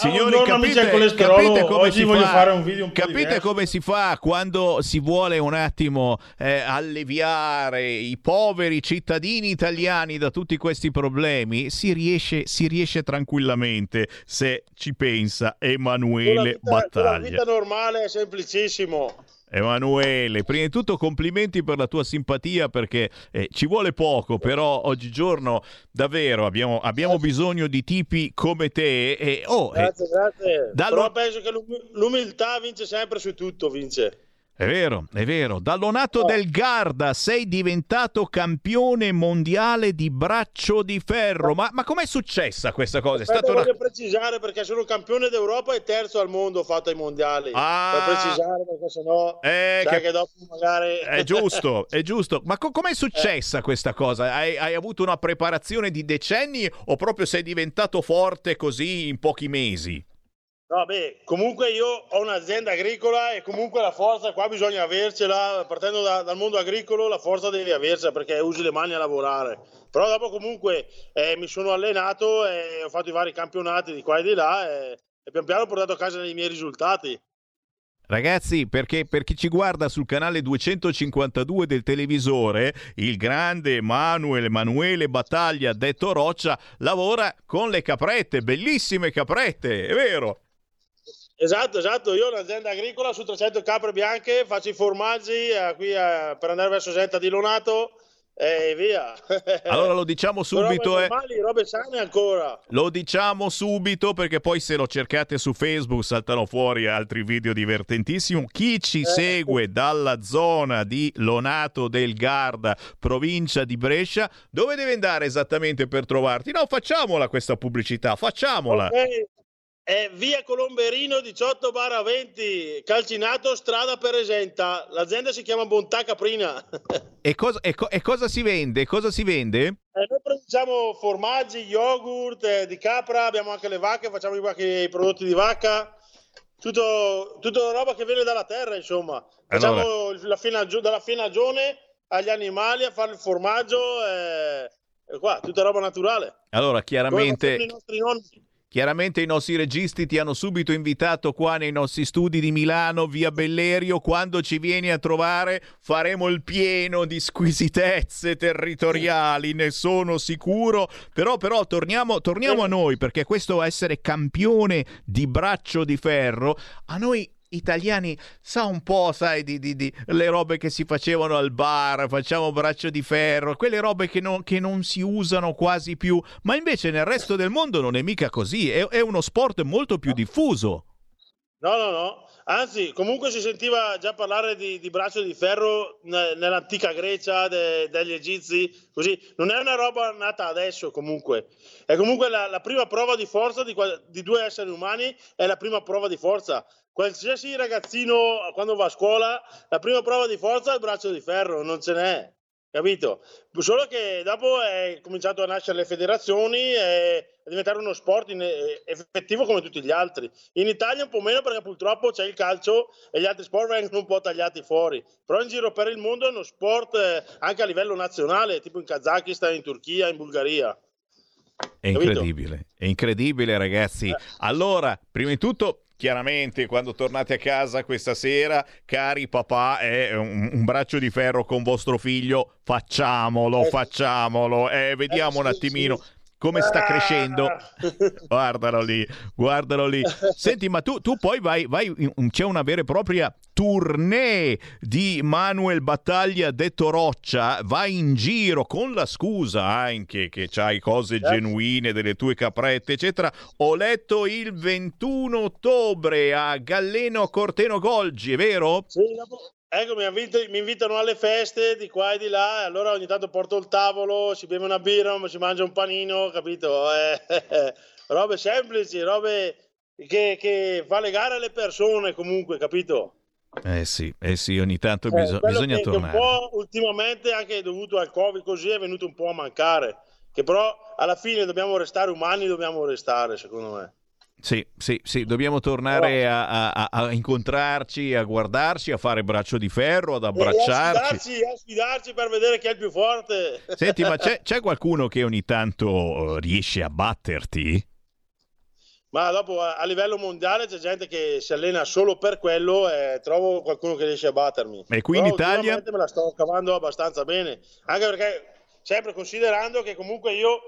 [SPEAKER 2] Signori,
[SPEAKER 32] del
[SPEAKER 2] capite,
[SPEAKER 32] colesterolo.
[SPEAKER 2] capite come
[SPEAKER 32] Oggi
[SPEAKER 2] si
[SPEAKER 32] voglio
[SPEAKER 2] fa?
[SPEAKER 32] fare un video un po'
[SPEAKER 2] capite
[SPEAKER 32] diverso.
[SPEAKER 2] come si fa quando si vuole un attimo eh, alleviare i poveri cittadini italiani da tutti questi problemi? Si riesce, si riesce tranquillamente se ci pensa Emanuele
[SPEAKER 32] Con la
[SPEAKER 2] Battaglia.
[SPEAKER 32] vita normale è semplicissimo.
[SPEAKER 2] Emanuele, prima di tutto complimenti per la tua simpatia perché eh, ci vuole poco, però oggigiorno davvero abbiamo, abbiamo bisogno di tipi come te e oh, eh,
[SPEAKER 32] Grazie, grazie.
[SPEAKER 2] dallo-
[SPEAKER 32] Però penso che l'um- l'umiltà vince sempre su tutto, vince.
[SPEAKER 2] È vero, è vero. Dall'onato del Garda sei diventato campione mondiale di braccio di ferro. Ma, ma com'è successa questa cosa? È stata una...
[SPEAKER 32] voglio precisare perché sono campione d'Europa e terzo al mondo fatto ai mondiali.
[SPEAKER 2] Ah.
[SPEAKER 32] per precisare perché sennò
[SPEAKER 2] Eh, che-
[SPEAKER 32] che... dopo magari
[SPEAKER 2] È giusto, è giusto. Ma co- com'è successa questa cosa? Hai, hai avuto una preparazione di decenni o proprio sei diventato forte così in pochi mesi?
[SPEAKER 32] Beh, comunque io ho un'azienda agricola e comunque la forza qua bisogna avercela, partendo da- dal mondo agricolo la forza devi avercela perché usi le mani a lavorare. Però dopo comunque eh, mi sono allenato e ho fatto i vari campionati di qua e di là e, e pian piano ho portato a casa i miei risultati.
[SPEAKER 2] Ragazzi, perché per chi ci guarda sul canale 252 del televisore, il grande Emanuele Emanuele Battaglia, detto Roccia, lavora con le caprette, bellissime caprette, è vero?
[SPEAKER 32] Esatto, esatto, io ho un'azienda agricola su 300 capre bianche, faccio i formaggi eh, qui eh, per andare verso Senta di Lonato e via. *laughs*
[SPEAKER 2] Allora lo diciamo subito,
[SPEAKER 32] robe
[SPEAKER 2] eh.
[SPEAKER 32] normali, robe sane ancora.
[SPEAKER 2] Lo diciamo subito perché poi se lo cercate su Facebook saltano fuori altri video divertentissimi. Chi ci segue dalla zona di Lonato del Garda, provincia di Brescia, dove deve andare esattamente per trovarti? No, facciamola questa pubblicità, facciamola.
[SPEAKER 32] Ok, È via Colomberino 18 barra 20, Calcinato, strada per Esenta. L'azienda si chiama Bontà Caprina. *laughs*
[SPEAKER 2] E cosa, e co- e cosa si vende? Cosa si vende?
[SPEAKER 32] Eh, noi produciamo formaggi, yogurt eh, di capra, abbiamo anche le vacche, facciamo i, i prodotti di vacca, tutto, tutta roba che viene dalla terra, insomma. Facciamo la finaggi- dalla finagione agli animali a fare il formaggio, eh, qua, tutta roba naturale.
[SPEAKER 2] Allora, chiaramente... Chiaramente i nostri registi ti hanno subito invitato qua nei nostri studi di Milano, via Bellerio. Quando ci vieni a trovare faremo il pieno di squisitezze territoriali, ne sono sicuro. Però, però torniamo, torniamo a noi, perché questo essere campione di braccio di ferro, a noi italiani sa un po', sai, di, di- di- le robe che si facevano al bar, facciamo braccio di ferro, quelle robe che non, che non si usano quasi più, ma invece nel resto del mondo non è mica così, è, è uno sport molto più diffuso.
[SPEAKER 32] No, no, no. Anzi, comunque si sentiva già parlare di, di braccio di ferro ne- nell'antica Grecia, de- degli egizi, così. Non è una roba nata adesso, comunque. È comunque la, la prima prova di forza di, di due esseri umani, è la prima prova di forza. Qualsiasi ragazzino, quando va a scuola, la prima prova di forza è il braccio di ferro, non ce n'è. Capito? Solo che dopo è cominciato a nascere le federazioni e a diventare uno sport eh, effettivo come tutti gli altri. In Italia un po' meno perché purtroppo c'è il calcio e gli altri sport vengono un po' tagliati fuori. Però in giro per il mondo è uno sport eh, anche a livello nazionale, tipo in Kazakistan, in Turchia, in Bulgaria.
[SPEAKER 2] È incredibile, è incredibile ragazzi. Allora, prima di tutto chiaramente quando tornate a casa questa sera, cari papà, è un, un braccio di ferro con vostro figlio, facciamolo, facciamolo, eh, vediamo un attimino come sta crescendo. Guardalo lì, guardalo lì. Senti, ma tu, tu poi vai, vai in- c'è una vera e propria tournée di Manuel Battaglia detto Roccia, vai in giro con la scusa anche che c'hai cose genuine delle tue caprette, eccetera. Ho letto il 21 ottobre a Galleno Corteno Golgi, è vero?
[SPEAKER 32] Sì, dopo- Ecco, mi, invit- mi invitano alle feste di qua e di là, e allora ogni tanto porto il tavolo, si beve una birra, si mangia un panino, capito? Eh, *laughs* robe semplici, robe che, che fa legare le persone comunque, capito?
[SPEAKER 2] Eh sì, eh sì, ogni tanto
[SPEAKER 32] Eh, quello
[SPEAKER 2] bisogna
[SPEAKER 32] che, che un
[SPEAKER 2] tornare.
[SPEAKER 32] po' ultimamente, anche dovuto al Covid, così è venuto un po' a mancare. Che però alla fine dobbiamo restare umani, dobbiamo restare, secondo me.
[SPEAKER 2] Sì, sì, sì, dobbiamo tornare a, a- a incontrarci, a guardarci, a fare braccio di ferro, ad
[SPEAKER 32] E a
[SPEAKER 2] abbracciarci.
[SPEAKER 32] sfidarci, a sfidarci per vedere chi è il più forte. *laughs*
[SPEAKER 2] Senti, ma c'è, c'è qualcuno che ogni tanto riesce a batterti?
[SPEAKER 32] Ma dopo a, livello mondiale c'è gente che si allena solo per quello e trovo qualcuno che riesce a battermi.
[SPEAKER 2] E qui in Italia?
[SPEAKER 32] me la sto cavando abbastanza bene, anche perché sempre considerando che comunque io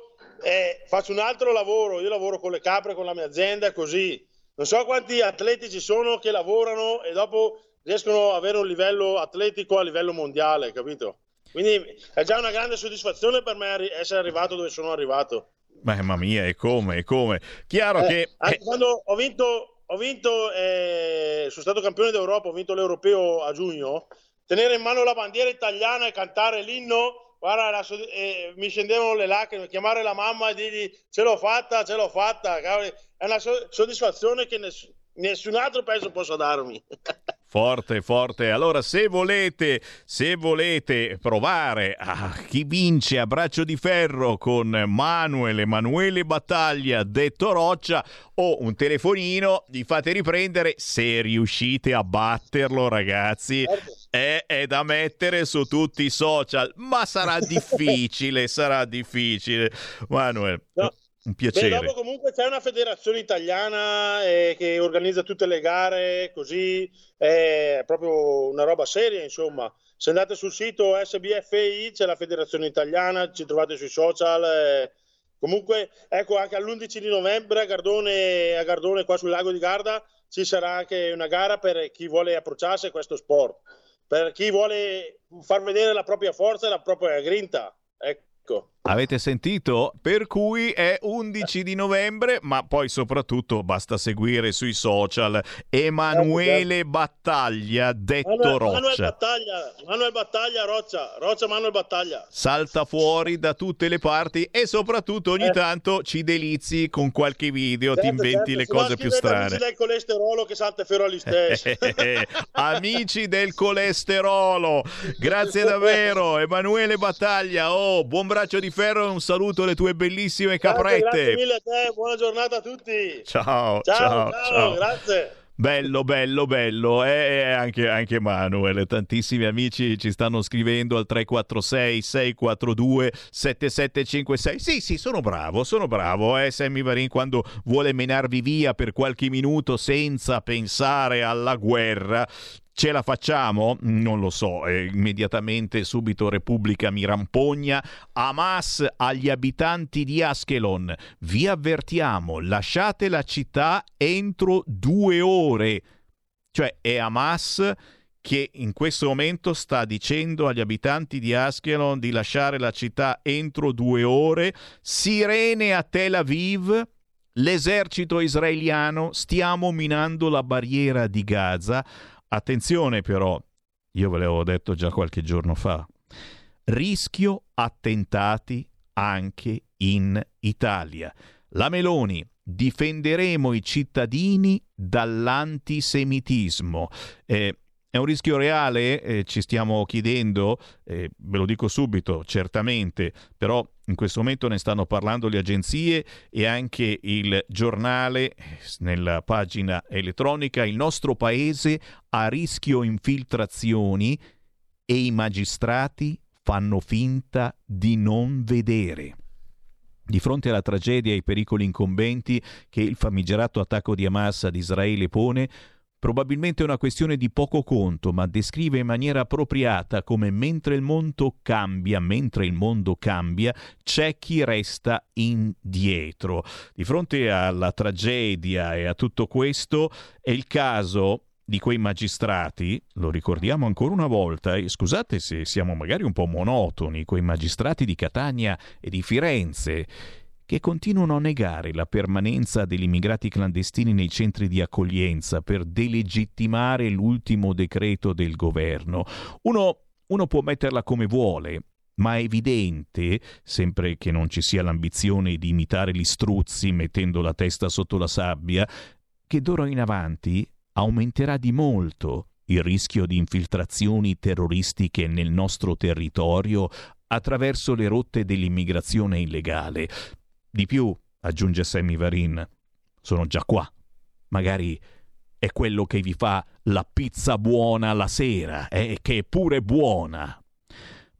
[SPEAKER 32] eh, faccio un altro lavoro, io lavoro con le capre, con la mia azienda, così. Non so quanti atleti ci sono che lavorano e dopo riescono ad avere un livello atletico a livello mondiale, capito? Quindi è già una grande soddisfazione per me essere arrivato dove sono arrivato.
[SPEAKER 2] Mamma mia, e come, e come? Chiaro
[SPEAKER 32] Eh,
[SPEAKER 2] che...
[SPEAKER 32] anche quando ho vinto, ho vinto eh, sono stato campione d'Europa, ho vinto l'Europeo a giugno, tenere in mano la bandiera italiana e cantare l'inno, guarda, eh, mi scendevano le lacrime, chiamare la mamma e dirgli ce l'ho fatta, ce l'ho fatta, cavoli, è una so- soddisfazione che ness- nessun altro penso possa darmi. *laughs*
[SPEAKER 2] Forte, forte. Allora, se volete, se volete provare a chi vince a braccio di ferro con Manuel Emanuele Battaglia, detto Roccia, o un telefonino, gli fate riprendere. Se riuscite a batterlo, ragazzi, è, è da mettere su tutti i social. Ma sarà *laughs* difficile, sarà difficile. Manuel, un
[SPEAKER 32] Beh,
[SPEAKER 2] piacere.
[SPEAKER 32] dopo comunque c'è una federazione italiana eh, che organizza tutte le gare, così è proprio una roba seria, insomma. Se andate sul sito SBFI c'è la federazione italiana, ci trovate sui social. eh. Comunque, ecco, anche all'11 di novembre a Gardone, a Gardone, qua sul lago di Garda, ci sarà anche una gara per chi vuole approcciarsi a questo sport, per chi vuole far vedere la propria forza e la propria grinta. Ecco.
[SPEAKER 2] Avete sentito? Per cui è 11 di novembre, ma poi soprattutto basta seguire sui social Emanuele Battaglia, detto
[SPEAKER 32] Manuel, Manuel
[SPEAKER 2] Roccia.
[SPEAKER 32] Battaglia, Manuel Battaglia, Roccia, Roccia Manuel Battaglia.
[SPEAKER 2] Salta fuori da tutte le parti e soprattutto ogni
[SPEAKER 32] Eh.
[SPEAKER 2] tanto ci delizi con qualche video, ti
[SPEAKER 32] Certo,
[SPEAKER 2] inventi
[SPEAKER 32] certo,
[SPEAKER 2] le cose più
[SPEAKER 32] scrivete Amici
[SPEAKER 2] strane.
[SPEAKER 32] del colesterolo che salta fuori agli stessi. *laughs*
[SPEAKER 2] Amici del colesterolo, grazie davvero Emanuele Battaglia. Oh, buon braccio di ferro un saluto alle tue bellissime
[SPEAKER 32] Grazie,
[SPEAKER 2] caprette.
[SPEAKER 32] grazie mille a te, buona giornata a tutti.
[SPEAKER 2] Ciao,
[SPEAKER 32] ciao,
[SPEAKER 2] ciao,
[SPEAKER 32] ciao,
[SPEAKER 2] ciao.
[SPEAKER 32] grazie.
[SPEAKER 2] Bello, bello, bello. E anche, anche Manuel, tantissimi amici ci stanno scrivendo al 346-642-7756. Sì, sì, sono bravo, sono bravo. Eh, Sammy Varin quando vuole menarvi via per qualche minuto senza pensare alla guerra. Ce la facciamo? Non lo so. Immediatamente, subito Repubblica mi rampogna. Hamas agli abitanti di Askelon. Vi avvertiamo, lasciate la città entro due ore. Cioè è Hamas che in questo momento sta dicendo agli abitanti di Askelon di lasciare la città entro due ore. Sirene a Tel Aviv. L'esercito israeliano stiamo minando la barriera di Gaza. Attenzione però, io ve l'avevo detto già qualche giorno fa, rischio attentati anche in Italia. La Meloni, difenderemo i cittadini dall'antisemitismo. Eh, è un rischio reale? Eh, ci stiamo chiedendo, eh, ve lo dico subito, certamente, però in questo momento ne stanno parlando le agenzie e anche il giornale nella pagina elettronica. Il nostro paese a rischio infiltrazioni e i magistrati fanno finta di non vedere. di fronte alla tragedia e ai pericoli incombenti che il famigerato attacco di Hamas ad Israele pone, probabilmente è una questione di poco conto, ma descrive in maniera appropriata come mentre il mondo cambia, mentre il mondo cambia, c'è chi resta indietro. Di fronte alla tragedia e a tutto questo è il caso di quei magistrati, lo ricordiamo ancora una volta, e scusate se siamo magari un po' monotoni, quei magistrati di Catania e di Firenze, che continuano a negare la permanenza degli immigrati clandestini nei centri di accoglienza per delegittimare l'ultimo decreto del governo. Uno, uno può metterla come vuole, ma è evidente, sempre che non ci sia l'ambizione di imitare gli struzzi mettendo la testa sotto la sabbia, che d'ora in avanti aumenterà di molto il rischio di infiltrazioni terroristiche nel nostro territorio attraverso le rotte dell'immigrazione illegale. Di più, aggiunge Sammy Varin, sono già qua. Magari è quello che vi fa la pizza buona la sera, eh, che è pure buona.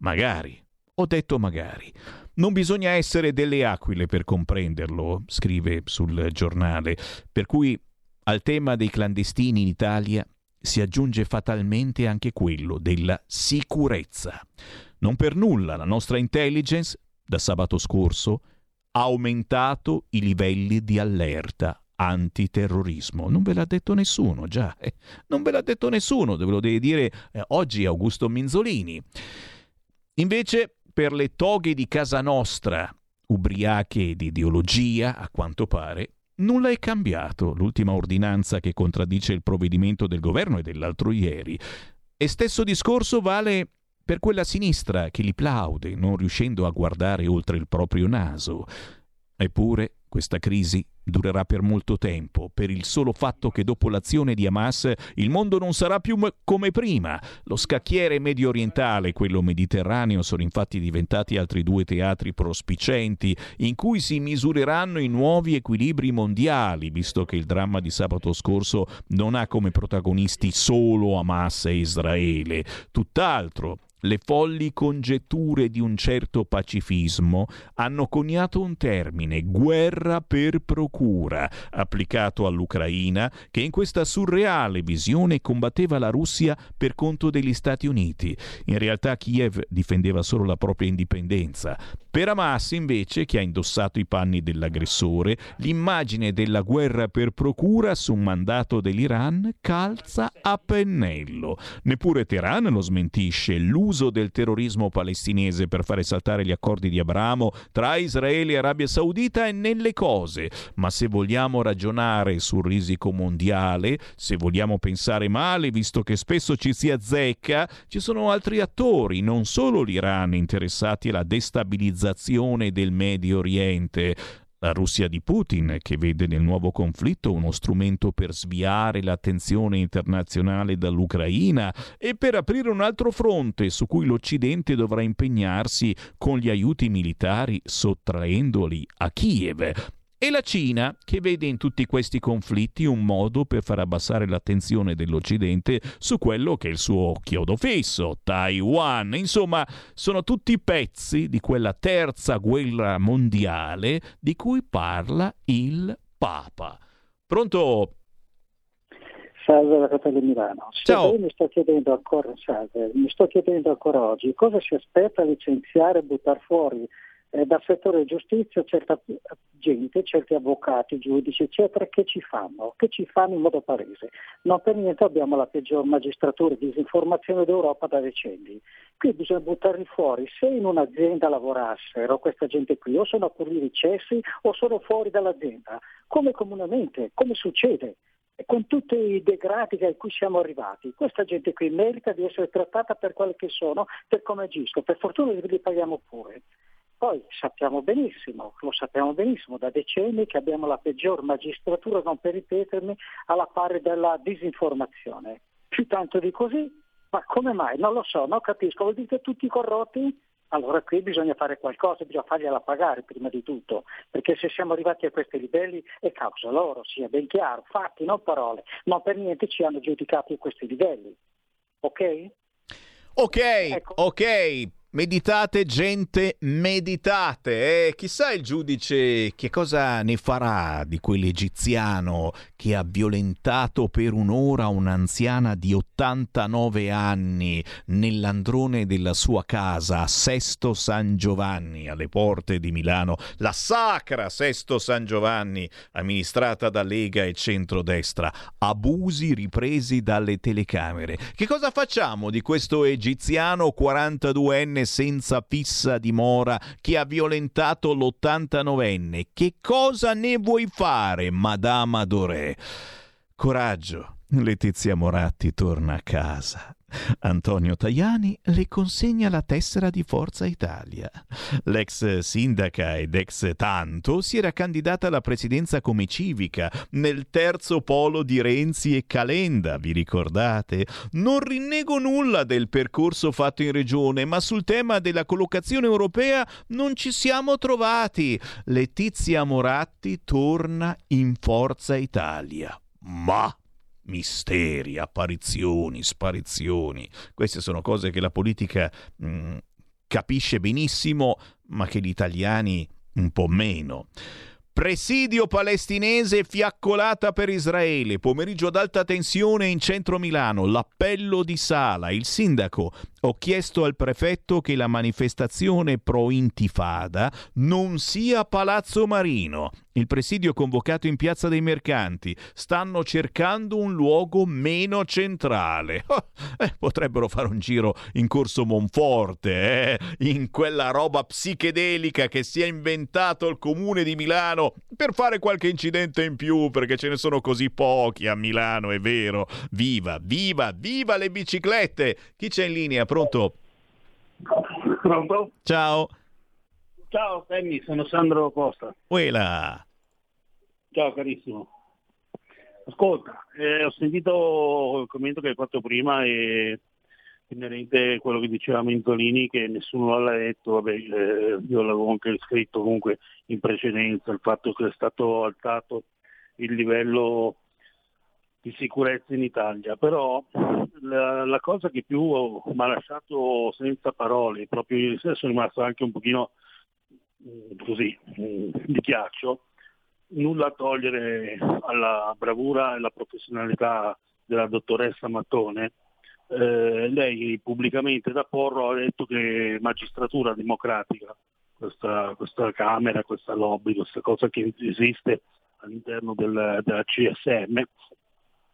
[SPEAKER 2] Magari. Ho detto magari. Non bisogna essere delle aquile per comprenderlo, scrive sul giornale, per cui al tema dei clandestini in Italia si aggiunge fatalmente anche quello della sicurezza. Non per nulla la nostra intelligence, da sabato scorso, aumentato i livelli di allerta antiterrorismo. Non ve l'ha detto nessuno, già. Eh? Non ve l'ha detto nessuno, ve lo deve dire eh, oggi Augusto Minzolini. Invece, per le toghe di casa nostra, ubriache di ideologia, a quanto pare, Nulla è cambiato, l'ultima ordinanza che contraddice il provvedimento del governo è dell'altro ieri. E stesso discorso vale per quella sinistra che li plaude, non riuscendo a guardare oltre il proprio naso. Eppure questa crisi durerà per molto tempo, per il solo fatto che dopo l'azione di Hamas il mondo non sarà più m- come prima. Lo scacchiere medio orientale e quello mediterraneo sono infatti diventati altri due teatri prospicenti in cui si misureranno i nuovi equilibri mondiali, visto che il dramma di sabato scorso non ha come protagonisti solo Hamas e Israele. Tutt'altro, le folli congetture di un certo pacifismo hanno coniato un termine, guerra per procura, applicato all'Ucraina, che in questa surreale visione combatteva la Russia per conto degli Stati Uniti. In realtà Kiev difendeva solo la propria indipendenza. Per Hamas, invece, che ha indossato i panni dell'aggressore, l'immagine della guerra per procura su un mandato dell'Iran calza a pennello. Neppure Teheran lo smentisce. L'uso del terrorismo palestinese per fare saltare gli accordi di Abramo tra Israele e Arabia Saudita è nelle cose. Ma se vogliamo ragionare sul risico mondiale, se vogliamo pensare male, visto che spesso ci si azzecca, ci sono altri attori, non solo l'Iran, interessati alla destabilizzazione del Medio Oriente. La Russia di Putin, che vede nel nuovo conflitto uno strumento per sviare l'attenzione internazionale dall'Ucraina e per aprire un altro fronte su cui l'Occidente dovrà impegnarsi con gli aiuti militari sottraendoli a Kiev. E la Cina, che vede in tutti questi conflitti un modo per far abbassare l'attenzione dell'Occidente su quello che è il suo chiodo fisso, Taiwan. Insomma, sono tutti pezzi di quella terza guerra mondiale di cui parla il Papa. Pronto?
[SPEAKER 33] Salve da Fratelli Milano.
[SPEAKER 2] Ciao.
[SPEAKER 33] mi sto chiedendo ancora, salve, mi sto chiedendo ancora oggi cosa si aspetta a licenziare e buttare fuori eh, dal settore giustizia certa gente, certi avvocati, giudici, eccetera, che ci fanno, che ci fanno in modo palese. Non per niente abbiamo la peggior magistratura di disinformazione d'Europa da decenni. Qui bisogna buttarli fuori. Se in un'azienda lavorassero questa gente qui, o sono pure ricessi o sono fuori dall'azienda, come comunemente, come succede con tutti i degradi a cui siamo arrivati. Questa gente qui merita di essere trattata per quelle che sono, per come agiscono. Per fortuna li paghiamo pure. Poi sappiamo benissimo, lo sappiamo benissimo da decenni che abbiamo la peggior magistratura, non per ripetermi, alla pari della disinformazione. Più tanto di così, ma come mai? Non lo so, non capisco. Vuol dire che tutti corrotti? Allora qui bisogna fare qualcosa, bisogna fargliela pagare prima di tutto, perché se siamo arrivati a questi livelli è causa loro, sia ben chiaro, fatti, non parole, non per niente ci hanno giudicati a questi livelli. Ok?
[SPEAKER 2] Ok, ecco. ok. Meditate, gente, meditate. Eh, chissà il giudice che cosa ne farà di quell'egiziano che ha violentato per un'ora un'anziana di 89 anni nell'androne della sua casa a Sesto San Giovanni, alle porte di Milano. La sacra Sesto San Giovanni, amministrata da Lega e centrodestra. Abusi ripresi dalle telecamere. Che cosa facciamo di questo egiziano 42enne senza fissa dimora che ha violentato l'89enne. Che cosa ne vuoi fare, Madame Adoré? Coraggio, Letizia Moratti torna a casa. Antonio Tajani le consegna la tessera di Forza Italia. L'ex sindaca ed ex tanto si era candidata alla presidenza come civica nel terzo polo di Renzi e Calenda, vi ricordate? Non rinnego nulla del percorso fatto in regione, ma sul tema della collocazione europea non ci siamo trovati. Letizia Moratti torna in Forza Italia. Ma misteri, apparizioni, sparizioni. Queste sono cose che la politica mh, mm, capisce benissimo, ma che gli italiani un po' meno. Presidio palestinese fiaccolata per Israele. Pomeriggio ad alta tensione in centro Milano. L'appello di Sala. Il sindaco. Ho chiesto al prefetto che la manifestazione pro intifada non sia Palazzo Marino. Il presidio convocato in Piazza dei Mercanti. Stanno cercando un luogo meno centrale. *laughs* Eh, potrebbero fare un giro in Corso Monforte, eh? in quella roba psichedelica che si è inventato il comune di Milano per fare qualche incidente in più, perché ce ne sono così pochi a Milano, è vero. Viva, viva, viva le biciclette! Chi c'è in linea? Pronto?
[SPEAKER 34] Pronto?
[SPEAKER 2] Ciao.
[SPEAKER 34] Ciao Sammy, sono Sandro Costa.
[SPEAKER 2] Uela.
[SPEAKER 34] Ciao carissimo. Ascolta, eh, ho sentito il commento che hai fatto prima e inerente a quello che diceva Mentolini che nessuno l'ha letto, vabbè, eh, io l'avevo anche scritto comunque in precedenza, il fatto che è stato alzato il livello di sicurezza in Italia, però la, la cosa che più mi ha lasciato senza parole, proprio ieri sera sono rimasto anche un pochino Mm, così, mm, di ghiaccio, nulla a togliere alla bravura e alla professionalità della dottoressa Mattone. Eh, lei pubblicamente da Porro ha detto che magistratura democratica, questa, questa Camera, questa lobby, questa cosa che esiste all'interno del, della CSM,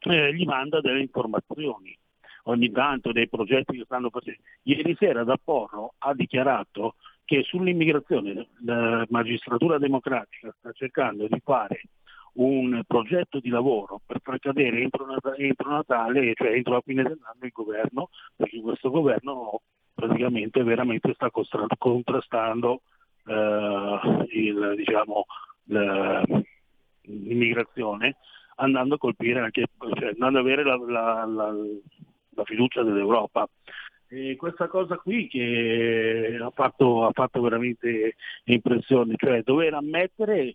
[SPEAKER 34] eh, gli manda delle informazioni ogni tanto dei progetti che stanno facendo. Ieri sera da Porro ha dichiarato che sull'immigrazione la magistratura democratica sta cercando di fare un progetto di lavoro per far cadere entro, entro Natale, cioè entro la fine dell'anno, il governo, perché questo governo praticamente veramente sta contrastando eh, il, diciamo, l'immigrazione andando a colpire anche, cioè andando ad avere la, la, la, la fiducia dell'Europa. E questa cosa qui che ha fatto, ha fatto veramente impressione, cioè dover ammettere,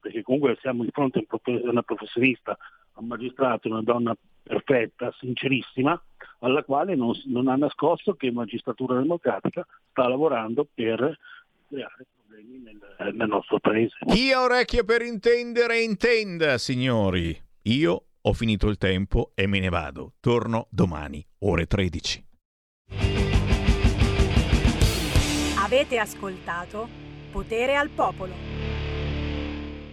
[SPEAKER 34] perché comunque siamo di fronte a una professionista, a un magistrato, una donna perfetta, sincerissima, alla quale non, non ha nascosto che Magistratura Democratica sta lavorando per creare problemi nel, nel nostro paese.
[SPEAKER 2] Chi ha orecchie per intendere, intenda, signori. Io ho finito il tempo e me ne vado. Torno domani, ore 13.
[SPEAKER 35] Avete ascoltato Potere al Popolo.